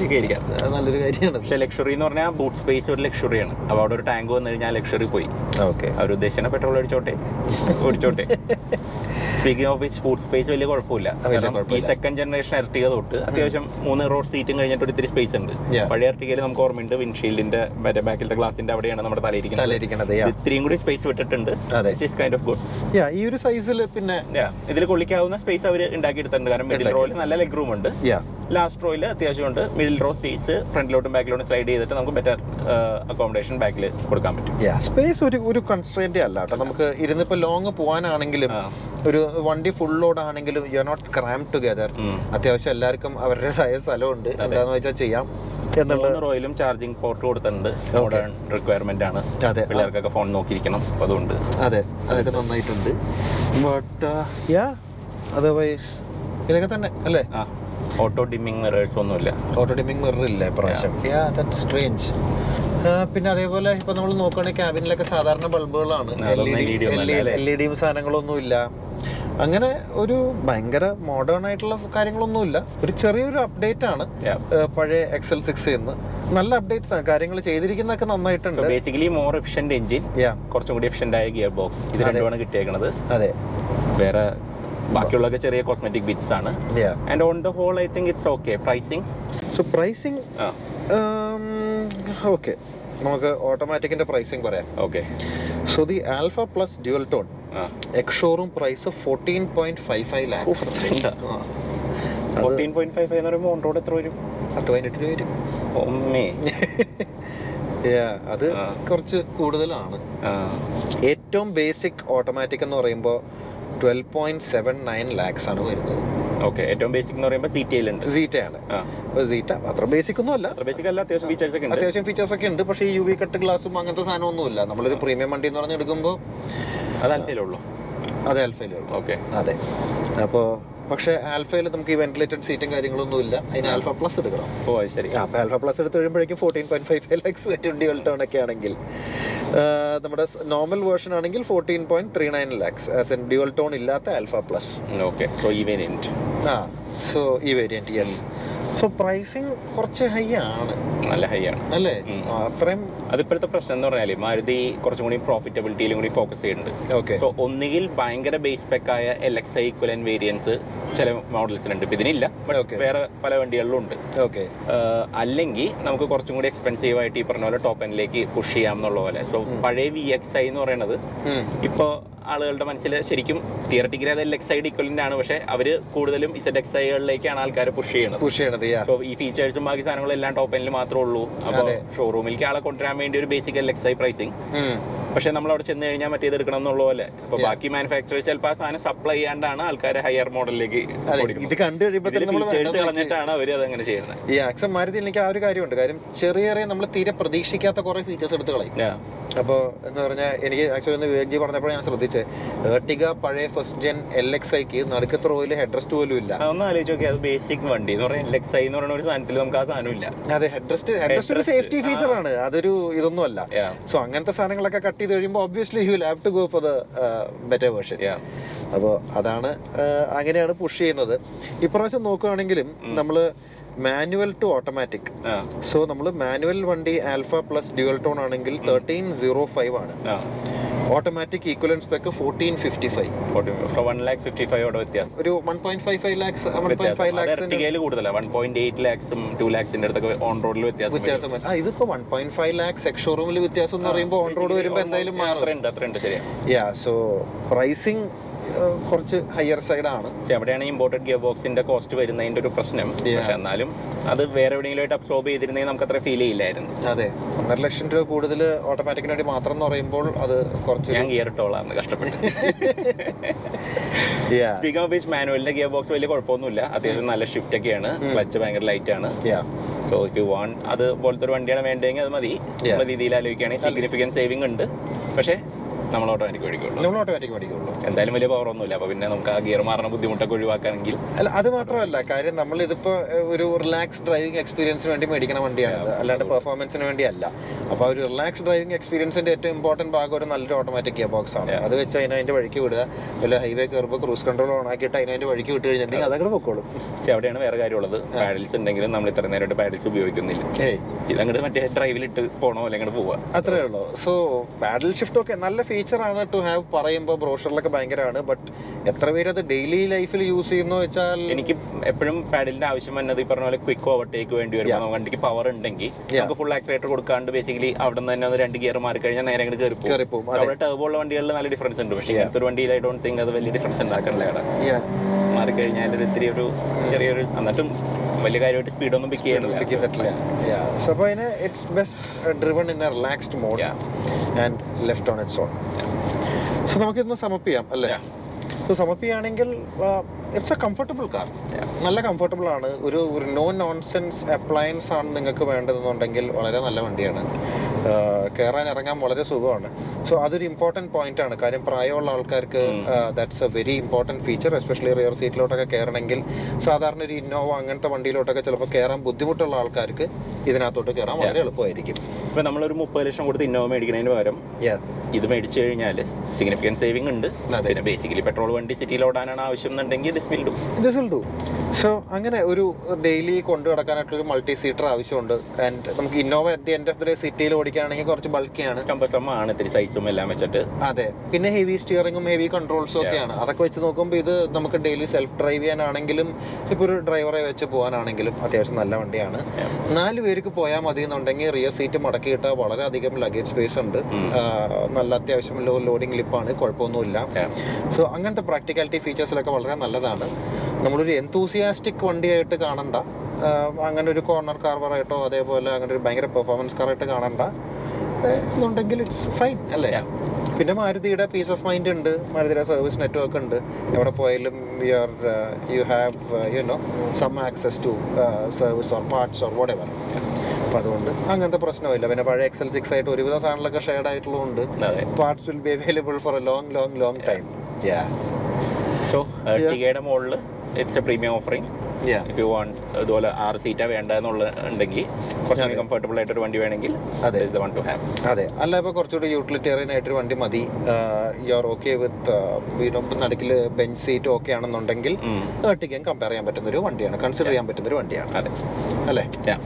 അത് നല്ലൊരു കാര്യമാണ്. പക്ഷെ ലക്ഷറി എന്ന് പറഞ്ഞാൽ ബൂട്ട് സ്പേസ് ഒരു ലക്ഷറിയാണ് അപ്പോൾ അവിടെ ഒരു ടാങ്ക് വന്നു കഴിഞ്ഞാൽ ലക്ഷറി പോയി. ഓക്കെ അവർ ഉദ്ദേശിച്ച പെട്രോൾ അടിച്ചോട്ടെ ഓടിച്ചോട്ടെ സ്പീക്കിംഗ് ഓഫ് സ്പോർട്സ് സ്പേസ് വലിയ കുഴപ്പമില്ല. ഈ സെക്കൻഡ് ജനറേഷൻ എർട്ടിക തൊട്ട് അത്യാവശ്യം മൂന്ന് റോഡ് സീറ്റും കഴിഞ്ഞിട്ട് ഒരു ഇത്തിരി സ്പേസ് ഉണ്ട്. പഴയ എർട്ടികയിൽ നമുക്ക് ഓർമ്മയുണ്ട് വിൻഷീൽഡിന്റെ മറ്റേ ബാക്കിലത്തെ ഗ്ലാസിന്റെ അവിടെയാണ് നമ്മുടെ തലയിരിക്കുന്നത് ഇത്രയും കൂടി സ്പേസ് വിട്ടിട്ടുണ്ട് കൈൻഡ് ഓഫ് ഗുഡ് ഈ ഒരു സൈസിൽ പിന്നെ ഇതിൽ കൊള്ളിക്കാവുന്ന സ്പേസ് അവർ ഉണ്ടാക്കിയെടുത്തിട്ടുണ്ട്. കാരണം മിഡിൽ റോയിൽ നല്ല ലെഗ് റൂം ഉണ്ട്. ലാസ്റ്റ് റോയിൽ അത്യാവശ്യം ഉണ്ട്. മിഡിൽ റോ സ്പേസ് ഫ്രണ്ടിലോട്ടും ബാക്കിലോട്ടും സ്ലൈഡ് ചെയ്തിട്ട് നമുക്ക് ബെറ്റർ അക്കോമഡേഷൻ ബാക്കിൽ കൊടുക്കാൻ പറ്റും. സ്പേസ് ഒരു ഒരു കൺസ്ട്രെയിന്റ് അല്ല കേട്ടോ. നമുക്ക് ഇരുന്നിപ്പോ ലോങ് പോകാനാണെങ്കിലും ഒരു വണ്ടി ഫുൾ ലോഡ് ആണെങ്കിലും you are not cram together അത്യാവശ്യം എല്ലാവർക്കും അവരുടേതായ സ്ഥലമുണ്ട്. എന്താന്ന് വെച്ചാൽ ചെയ്യാം. എന്നുള്ളത് റോയിലും ചാർജിങ് പോർട്ട് കൊടുത്തിട്ടുണ്ട്. മോഡേൺ റിക്വയർമെന്റ് ആണ്. അതെ. പിള്ളേർക്കൊക്കെ ഫോൺ നോക്കിയിരിക്കണം. അപ്പൊ അതുകൊണ്ട്. അതെ. അതൊക്കെ നന്നായിട്ടുണ്ട്. ബട്ട് യാ അതർവൈസ് ഇതൊക്കെ തന്നെ അല്ലേ? ഓട്ടോ ഡിമ്മിങ് മിറേഴ്സ് ഒന്നുമില്ല. ഓട്ടോ ഡിമ്മിങ് മിറർ ഇല്ല പ്രാവശ്യം യാ ദാറ്റ് സ്ട്രേഞ്ച് പിന്നെ അതേപോലെ ഇപ്പൊ നമ്മൾ നോക്കുകയാണെങ്കിൽ ക്യാബിനിലൊക്കെ സാധാരണ ബൾബുകളാണ്. എൽ ഇ ഡിയും സാധനങ്ങളൊന്നും ഇല്ല. അങ്ങനെ ഒരു ഭയങ്കര മോഡേൺ ആയിട്ടുള്ള കാര്യങ്ങളൊന്നുമില്ല ഒരു ചെറിയൊരു അപ്ഡേറ്റ് ആണ് പഴയ എക്സൽ സിക്സ് എന്ന്. നല്ല അപ്ഡേറ്റ്സ് ആണ് കാര്യങ്ങൾ ചെയ്തിരിക്കുന്നതൊക്കെ നന്നായിട്ടുണ്ട്. ബേസിക്കലി മോർ എഫിഷ്യന്റ് എഞ്ചിൻ കുറച്ചും കൂടി എഫിഷ്യന്റ് ആയ ഗിയർ ബോക്സ് ഇത്. രണ്ടുമാണ് കിട്ടിയേക്കുന്നത് അതെ. വേറെ ബാക്കിയുള്ളതൊക്കെ ചെറിയ കോസ്മെറ്റിക് ബിറ്റ്സ് ആണ്. And on the whole I think it's okay pricing so pricing ah. Okay നമുക്ക് ഓട്ടോമാറ്റിക്കിന്റെ പ്രൈസിങ് പറയാം. Okay so the alpha plus dual tone ex showroom price fourteen point five five lakhs fourteen point five എന്ന് പറയുമ്പോൾ on road എത്ര വരും? പത്ത് പതിനെട്ട് രൂപ വരും ഒമ്മേ അത് കുറച്ച് കൂടുതലാണ്. ഏറ്റവും ബേസിക് ഓട്ടോമാറ്റിക് എന്ന് പറയുമ്പോൾ twelve point seven nine lakhs ആണ് വരുന്നത്. ഓക്കെ ഏറ്റവും ബേസിക് എന്ന് പറയുമ്പോൾ സീറ്റയിലുണ്ട് ടി സീറ്റ ആണ്. അപ്പോൾ സീറ്റ അത്ര ബേസിക് ഒന്നും അല്ല. അത്ര ബേസിക് അല്ല അത്യാവശ്യം ഫീച്ചേഴ്സ് ഒക്കെ ഉണ്ട്. അത്യാവശ്യം ഫീച്ചേഴ്സ് ഒക്കെ ഉണ്ട്. പക്ഷേ ഈ യു വി കട്ട് ഗ്ലാസും അങ്ങനത്തെ സാധനമൊന്നുമില്ല. നമ്മളൊരു പ്രീമിയം വണ്ടി എന്ന് പറഞ്ഞെടുക്കുമ്പോൾ അത് അൽഫയിലുള്ളൂ അത് ആൽഫയിലേ ഉള്ളൂ ഓക്കെ. അതെ. അപ്പോൾ പക്ഷേ ആൽഫയിൽ നമുക്ക് ഈ വെന്റിലേറ്റഡ് സീറ്റും കാര്യങ്ങളൊന്നും ഇല്ല. അതിന് ആൽഫ പ്ലസ് എടുക്കണം. ഓ ശരി. അപ്പോൾ ആൽഫ പ്ലസ് എടുത്ത് കഴിയുമ്പോഴേക്കും fourteen point five five lakhs twenty turn ഒക്കെ ആണെങ്കിൽ. നമ്മുടെ നോർമൽ വേർഷൻ ആണെങ്കിൽ fourteen point three nine lakhs as in dual tone ഇല്ലാത്ത ആൽഫ പ്ലസ് ഓക്കെ. സോ ഈ വേരിയന്റ് ആ സോ ഈ വേരിയന്റ് യെസ് സോ പ്രൈസിങ് കുറച്ച് ഹൈ ആണ്. നല്ല ഹൈ ആണ്. അല്ലേ. അത്രയും അതിപ്പോഴത്തെ പ്രശ്നം എന്ന് പറഞ്ഞാൽ മാരുതി കുറച്ചും കൂടി പ്രോഫിറ്റബിലിറ്റിയിലും കൂടി ഫോക്കസ് ചെയ്യുന്നുണ്ട്. ഓക്കെ സോ ഒന്നുകിൽ ഭയങ്കര ബേസ് പെക്ക് ആയ L X I equivalent variance ചില മോഡൽസിലുണ്ട് ഇപ്പം ഇതിനില്ല വേറെ പല വണ്ടികളിലും ഉണ്ട് ഓക്കെ അല്ലെങ്കിൽ നമുക്ക് കുറച്ചും കൂടി എക്സ്പെൻസീവ് ആയിട്ട് ഈ പറഞ്ഞ പോലെ ടോപ്പ് എൻഡിലേക്ക് പുഷ് ചെയ്യാം എന്നുള്ള പോലെ സോ പഴയ വി എക്സ് ഐ എന്ന് പറയുന്നത് ഇപ്പോൾ ആളുകളുടെ മനസ്സിൽ ശരിക്കും തിയറട്ടിക്കലി അത് എൽ എക്സ് ഐ ഇക്വലന്റ് ആണ്. പക്ഷെ അവർ കൂടുതലും ഇസഡ് എക്സ് ഐകളിലേക്കാണ് ആൾക്കാർ പുഷ് ചെയ്യുന്നത്. പുഷ് ചെയ്യണത് ഈ ഫീച്ചേഴ്സും ബാക്കി സാധനങ്ങളും എല്ലാം ടോപ്പ് എൻഡിൽ മാത്രമേ ഉള്ളൂ. അപ്പോൾ. ഷോറൂമിലേക്ക് ആളെ കൊണ്ടുവരാൻ വേണ്ടി ഒരു ബേസിക് അല്ല എക്സൈ പ്രൈസിങ് പക്ഷെ നമ്മൾ അവിടെ ചെന്ന് കഴിഞ്ഞാൽ മറ്റേത് എടുക്കണം എന്നുള്ള പോലെ. അപ്പോൾ ബാക്കി മാനുഫാക്ചറേഴ്സ് ചിലപ്പോൾ ആ സാധനം സപ്ലൈ ചെയ്യാണ്ടാണ് ആൾക്കാർ ഹയർ മോഡലിലേക്ക് ഇത് കണ്ടു കളഞ്ഞിട്ടാണ് അവർ അത് അങ്ങനെ ചെയ്യുന്നത്. ഈ ആക്സം മാരുതി എനിക്ക് ആ ഒരു കാര്യമുണ്ട്. കാര്യം ചെറിയ ചെറിയ നമ്മൾ തീരെ പ്രതീക്ഷിക്കാത്ത കുറെ ഫീച്ചേഴ്സ് എടുത്തു കളയും. അപ്പോൾ എന്ന് പറഞ്ഞാൽ എനിക്ക് ആക്ച്വലി ഒന്ന് വിവേക് ജി പറഞ്ഞപ്പോൾ ഞാൻ ശ്രദ്ധിച്ചേ ഏർട്ടിക പഴയ ഫസ്റ്റ് ജെൻ എൽ എക്സ് ഐക്ക് നടുക്കത്ത് റോയിൽ ഹെഡ് റെസ്റ്റ് പോലും ഇല്ല. ഒന്ന് ആലോചിച്ച് നോക്കി അത് ബേസിക് വണ്ടി. എന്ന് പറയുന്നത് എക്സ് ഐ എന്ന് പറയുന്ന ഒരു സാധനത്തിൽ നമുക്ക് ആ സാധനം ഇല്ല. അതെ ഹെഡ് റെസ്റ്റ് ഹെഡ് റെസ്റ്റ് ഒരു സേഫ്റ്റി. ഫീച്ചർ ആണ്. അതൊരു ഇതൊന്നും അല്ല സോ അങ്ങനത്തെ സാധനങ്ങളൊക്കെ കട്ട് ചെയ്ത് കഴിയുമ്പോൾ obviously you have to go for the better version yeah. അപ്പോൾ അതാണ് അങ്ങനെയാണ് പുഷ് ചെയ്യുന്നത് ഇപ്രാവശ്യം നോക്കുകയാണെങ്കിലും. നമ്മൾ മാനുവൽ ടു ഓട്ടോമാറ്റിക്. സോ നമ്മൾ മാനുവൽ വണ്ടി ആൽഫ പ്ലസ് ഡ്യുവൽ ടോൺ ആണെങ്കിൽ. തേർട്ടീൻ സീറോ ഫൈവ് ആണ്. Automatic equivalent spec fourteen fifty five 40 so 1 lakh 55 ഓടെ വ്യത്യാസം. ഒരു one point five five lakhs one point five lakhs കൂടുതലാണ് വൺ പോയിന്റ് എയ്റ്റ് ലാക്സും two ലാക്സിന്റെ അടുത്തൊക്കെ ഓൺ റോഡിൽ വ്യത്യാസം വ്യത്യാസം ആ ഇതിപ്പോ one point five lakhs ex ഷോറൂമിൽ വ്യത്യാസം എന്ന് പറയുമ്പോൾ ഓൺ റോഡ് വരുമ്പോൾ എന്തായാലും മാറും ഉണ്ട് അത്ര ഉണ്ട് ശരിയാ. യാ സോ പ്രൈസിങ് കുറച്ച് ഹയർ സൈഡാണ് പക്ഷെ അവിടെയാണ് ഇമ്പോർട്ടഡ് ഗിയർ ബോക്സിന്റെ കോസ്റ്റ് വരുന്നതിന്റെ ഒരു പ്രശ്നം. പക്ഷെ എന്നാലും അത് വേറെ എവിടെയെങ്കിലും ആയിട്ട് അബ്സോർബ് ചെയ്തിരുന്നെങ്കിൽ നമുക്ക് അത്ര ഫീൽ ചെയ്യില്ലായിരുന്നു. അതെ. ഒന്നര ലക്ഷം രൂപ കൂടുതൽ ഓട്ടോമാറ്റിക്കിന് വേണ്ടി മാത്രം എന്ന് പറയുമ്പോൾ അത് കുറച്ച് ഞാൻ ഗിയർ ഇട്ടോളാണ് കഷ്ടപ്പെട്ടു. സ്പീക്കിംഗ് ഓഫ് വിച്ച് മാനുവലിന്റെ ഗിയർ ബോക്സ് വലിയ കുഴപ്പമൊന്നുമില്ല. അത്യാവശ്യം നല്ല ഷിഫ്റ്റ് ഒക്കെയാണ്. ക്ലച്ച് ഭയങ്കര ലൈറ്റ് ആണ്. സോ ഇഫ് യു വാണ്ട് അതുപോലത്തെ ഒരു വണ്ടിയാണ് വേണ്ടതെങ്കിൽ അത് മതി. നമ്മുടെ രീതിയിൽ ആലോചിക്കുകയാണെങ്കിൽ സിഗ്നിഫിക്കൻ സേവിംഗ് ഉണ്ട്. പക്ഷേ നമ്മൾ ഓട്ടോമാറ്റിക് മേടിക്കുള്ളൂ നമ്മൾ ഓട്ടോമാറ്റിക് മേടിക്കുള്ളൂ എന്തായാലും വലിയ പവർ ഒന്നുമില്ല. അപ്പൊ പിന്നെ നമുക്ക് ആ ഗിയർ മാറുന്ന ബുദ്ധിമുട്ടൊക്കെ ഒഴിവാക്കാണെങ്കിൽ അല്ല അത് മാത്രമല്ല. കാര്യം നമ്മൾ ഇതിപ്പോ ഒരു റിലാക്സ് ഡ്രൈവിംഗ് എക്സ്പീരിയൻസിന് വേണ്ടി മേടിക്കുന്ന വണ്ടിയാണ്. അല്ലാണ്ട് പെർഫോമൻസിന് വേണ്ടിയല്ല. അപ്പൊ ഒരു റിലാക്സ് ഡ്രൈവിംഗ് എക്സ്പീരിയൻസിന്റെ ഏറ്റവും ഇമ്പോർട്ടന്റ് ഭാഗം ഒരു നല്ലൊരു ഓട്ടോമാറ്റിക് ഗിയർ ബോക്സ് ആണ്. അത് വെച്ച് അതിനെ അതിന്റെ വഴിക്ക് വിടുക. വല്ല ഹൈവേ കയറുമ്പോൾ ക്രൂസ് കൺട്രോൾ ഓൺ ആക്കിയിട്ട് അതിനെ അതിന്റെ വഴിക്ക് വിട്ട് കഴിഞ്ഞിട്ടുണ്ടെങ്കിൽ അതങ്ങനെ പൊക്കോളും. പക്ഷെ അവിടെയാണ് വേറെ കാര്യമുള്ളത്. പാഡൽസ് ഉണ്ടെങ്കിലും നമ്മൾ ഇത്ര നേരമായിട്ട് പാഡൽസ് ഉപയോഗിക്കുന്നില്ല. ഇതങ്ങോട്ട് മറ്റേ ഡ്രൈവിലിട്ട് പോണോ അല്ലെങ്കിൽ പോവാ. അത്രേ ഉള്ളൂ. സോ പാഡൽ ഷിഫ്റ്റ് ഒക്കെ നല്ല ഫീച്ചർ ആണ് ടു ഹാവ് പറയുമ്പോൾ ബ്രോഷറിലൊക്കെ ഭയങ്കരമാണ്. ബട്ട് എത്ര പേര് അത് ഡെയിലി ലൈഫിൽ യൂസ് ചെയ്യുന്നു വെച്ചാൽ എനിക്ക് എപ്പോഴും പാഡിലിന്റെ ആവശ്യം വന്നത് ഈ പറഞ്ഞ പോലെ ക്വിക്ക് ഓവർടേക്ക് വേണ്ടി വരും. വണ്ടിക്ക് പവർ ഉണ്ടെങ്കിൽ നമുക്ക് ഫുൾ ആക്സിലേറ്റർ കൊടുക്കാണ്ട് ബേസിക്കലി അവിടെ നിന്ന് തന്നെ ഒന്ന് രണ്ട് ഗിയർ മാറി കഴിഞ്ഞാൽ നേരെ അങ്ങോട്ട് കയറി പോകും അവിടെ ടേബോ ഉള്ള വണ്ടികളിൽ നല്ല ഡിഫറൻസ് ഉണ്ട്. പക്ഷേ. ഇങ്ങനത്തെ ഒരു വണ്ടിയിൽ ഐ ഡോണ്ട് തിങ്ക് അത് വലിയ ഡിഫറൻസ് ഉണ്ടാക്കണില്ല അവിടെ. മാറി കഴിഞ്ഞാൽ ഒരു ഇത്തിരി ഒരു ചെറിയൊരു എന്നിട്ടും വലിയ കാര്യമായിട്ട് സ്പീഡൊന്നും പിക്ക് ചെയ്യണില്ല പറ്റില്ല സോ അപ്പോൾ അതിന് it's best driven in a relaxed mode Yeah. And left on it's on so നമുക്കിതൊന്ന് സമപ്പ് ചെയ്യാം അല്ലേ. സോ സമപ്പ് ചെയ്യുകയാണെങ്കിൽ ഇറ്റ്സ് എ കംഫർട്ടബിൾ കാർ നല്ല കംഫർട്ടബിൾ ആണ്. ഒരു ഒരു നോ നോൺസെൻസ് അപ്ലയൻസ് ആണ് നിങ്ങൾക്ക് വേണ്ടതെന്നുണ്ടെങ്കിൽ വളരെ നല്ല വണ്ടിയാണ്. കയറാൻ ഇറങ്ങാൻ വളരെ സുഖമാണ്. സോ അതൊരു ഇമ്പോർട്ടന്റ് പോയിന്റ് ആണ്. കാര്യം പ്രായമുള്ള ആൾക്കാർക്ക് that's a very important feature especially rear സീറ്റിലോട്ടൊക്കെ കയറണമെങ്കിൽ സാധാരണ ഒരു ഇന്നോവ അങ്ങനത്തെ വണ്ടിയിലോട്ടൊക്കെ ചിലപ്പോൾ കയറാൻ ബുദ്ധിമുട്ടുള്ള ആൾക്കാർക്ക് ഇതിനകത്തോട്ട് കയറാൻ വളരെ എളുപ്പമായിരിക്കും. ഇപ്പൊ നമ്മളൊരു മുപ്പത് ലക്ഷം കൊടുത്ത് ഇന്നോവ മേടിക്കുന്നതിന് പകരം ഇത് മേടിച്ചു കഴിഞ്ഞാൽ സിഗ്നിഫിക്കന്റ് സേവിംഗ് ഉണ്ട്. പിന്നെ ബേസിക്കലി പെട്രോൾ വണ്ടി സിറ്റിയിൽ ഓടാനാണ് ആവശ്യം എന്നുണ്ടെങ്കിൽ this will do this will do so അങ്ങനെ ഒരു ഡെയിലി കൊണ്ടു നടക്കാനായിട്ടൊരു മൾട്ടി സീറ്റർ ആവശ്യമുണ്ട്. ആൻഡ് നമുക്ക് Innova at the end of the day സിറ്റിയിൽ ഓടിക്കുകയാണെങ്കിൽ കുറച്ച് ബൾക്കിയാണ് ആണ്. ഇത്തിരി സൈസും എല്ലാം വെച്ചിട്ട്. അതെ. പിന്നെ ഹെവി സ്റ്റിയറിംഗും ഹെവി കൺട്രോൾസും ഒക്കെയാണ്. അതൊക്കെ വെച്ച് നോക്കുമ്പോൾ ഇത് നമുക്ക് ഡെയിലി സെൽഫ് ഡ്രൈവ് ചെയ്യാനാണെങ്കിലും ഇപ്പോൾ ഒരു ഡ്രൈവറെ വെച്ച് പോകാനാണെങ്കിലും അത്യാവശ്യം നല്ല വണ്ടിയാണ്. നാല് പേർക്ക് പോയാൽ മതി എന്നുണ്ടെങ്കിൽ റിയർ സീറ്റ് മടക്കിയിട്ട് വളരെയധികം ലഗേജ് സ്പേസ് ഉണ്ട്. നല്ല അത്യാവശ്യം ലോ ലോഡിംഗ് ലിപ്പാണ് കുഴപ്പമൊന്നുമില്ല. സോ അങ്ങനത്തെ പ്രാക്ടിക്കാലിറ്റി ഫീച്ചേഴ്സിലൊക്കെ വളരെ നല്ലതാണ്. നമ്മളൊരു എന്തൂസിയാസ്റ്റിക് വണ്ടിയായിട്ട് കാണണ്ട. അങ്ങനെ ഒരു കോർണർ കാർവറായിട്ടോ അതേപോലെ അങ്ങനെ ഒരു ഭയങ്കര പെർഫോമൻസ് കാറായിട്ട് കാണണ്ട. എന്നുണ്ടെങ്കിൽ ഇറ്റ്സ് ഫൈൻ അല്ലേ? പിന്നെ മാരുതിയുടെ പീസ് ഓഫ് മൈൻഡ് ഉണ്ട് മാരുതിയുടെ സർവീസ് നെറ്റ്വർക്ക് ഉണ്ട്. എവിടെ പോയാലും you are you have you know some access to service or parts or whatever അപ്പം അതുകൊണ്ട് അങ്ങനത്തെ പ്രശ്നമില്ല. പിന്നെ പഴയ എക്സൽ സിക്സ് ആയിട്ട് ഒരുവിധ സാധനങ്ങളൊക്കെ shared ആയിട്ടുള്ളതുകൊണ്ട് parts will be available for a long long long time so മുകളിൽ it's a premium offering if you want അതുപോലെ ആറ് സീറ്റാ വേണ്ട എന്നുള്ള ഉണ്ടെങ്കിൽ കുറച്ചുകൂടി കംഫർട്ടബിൾ ആയിട്ട് ഒരു വണ്ടി വേണമെങ്കിൽ അതെ. Is the one to have അതെ. അല്ല ഇപ്പോൾ കുറച്ചുകൂടി യൂട്ടിലിറ്റേറിയൻ ആയിട്ടൊരു വണ്ടി മതി. യു ആർ ഓക്കെ വിത്ത് വീണ്ടും നടുക്കിൽ ബെഞ്ച് സീറ്റ് ഓക്കെ ആണെന്നുണ്ടെങ്കിൽ കമ്പയർ ചെയ്യാൻ പറ്റുന്ന ഒരു വണ്ടിയാണ് കൺസിഡർ ചെയ്യാൻ പറ്റുന്ന ഒരു വണ്ടിയാണ്. അതെ. അല്ലേ? Yeah.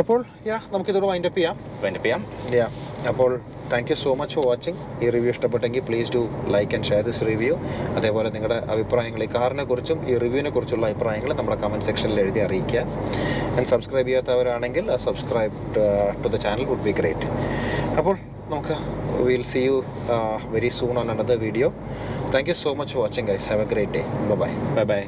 അപ്പോൾ യാ നമുക്കിതോട് വൈൻഡപ്പ് ചെയ്യാം. വൈൻഡപ്പ് ചെയ്യാം. യാ അപ്പോൾ thank you so much for watching ഈ റിവ്യൂ ഇഷ്ടപ്പെട്ടെങ്കിൽ please do like and share this review അതേപോലെ നിങ്ങളുടെ അഭിപ്രായങ്ങൾ ഈ കാറിനെ കുറിച്ചും ഈ റിവ്യൂവിനെ കുറിച്ചുള്ള അഭിപ്രായങ്ങൾ നമ്മുടെ കമന്റ് സെക്ഷനിൽ എഴുതി അറിയിക്കുക. ആൻഡ് സബ്സ്ക്രൈബ് ചെയ്യാത്തവരാണെങ്കിൽ subscribe to the channel would be great അപ്പോൾ നമുക്ക് will see you very soon on another video thank you so much for watching guys have a great day bye bye bye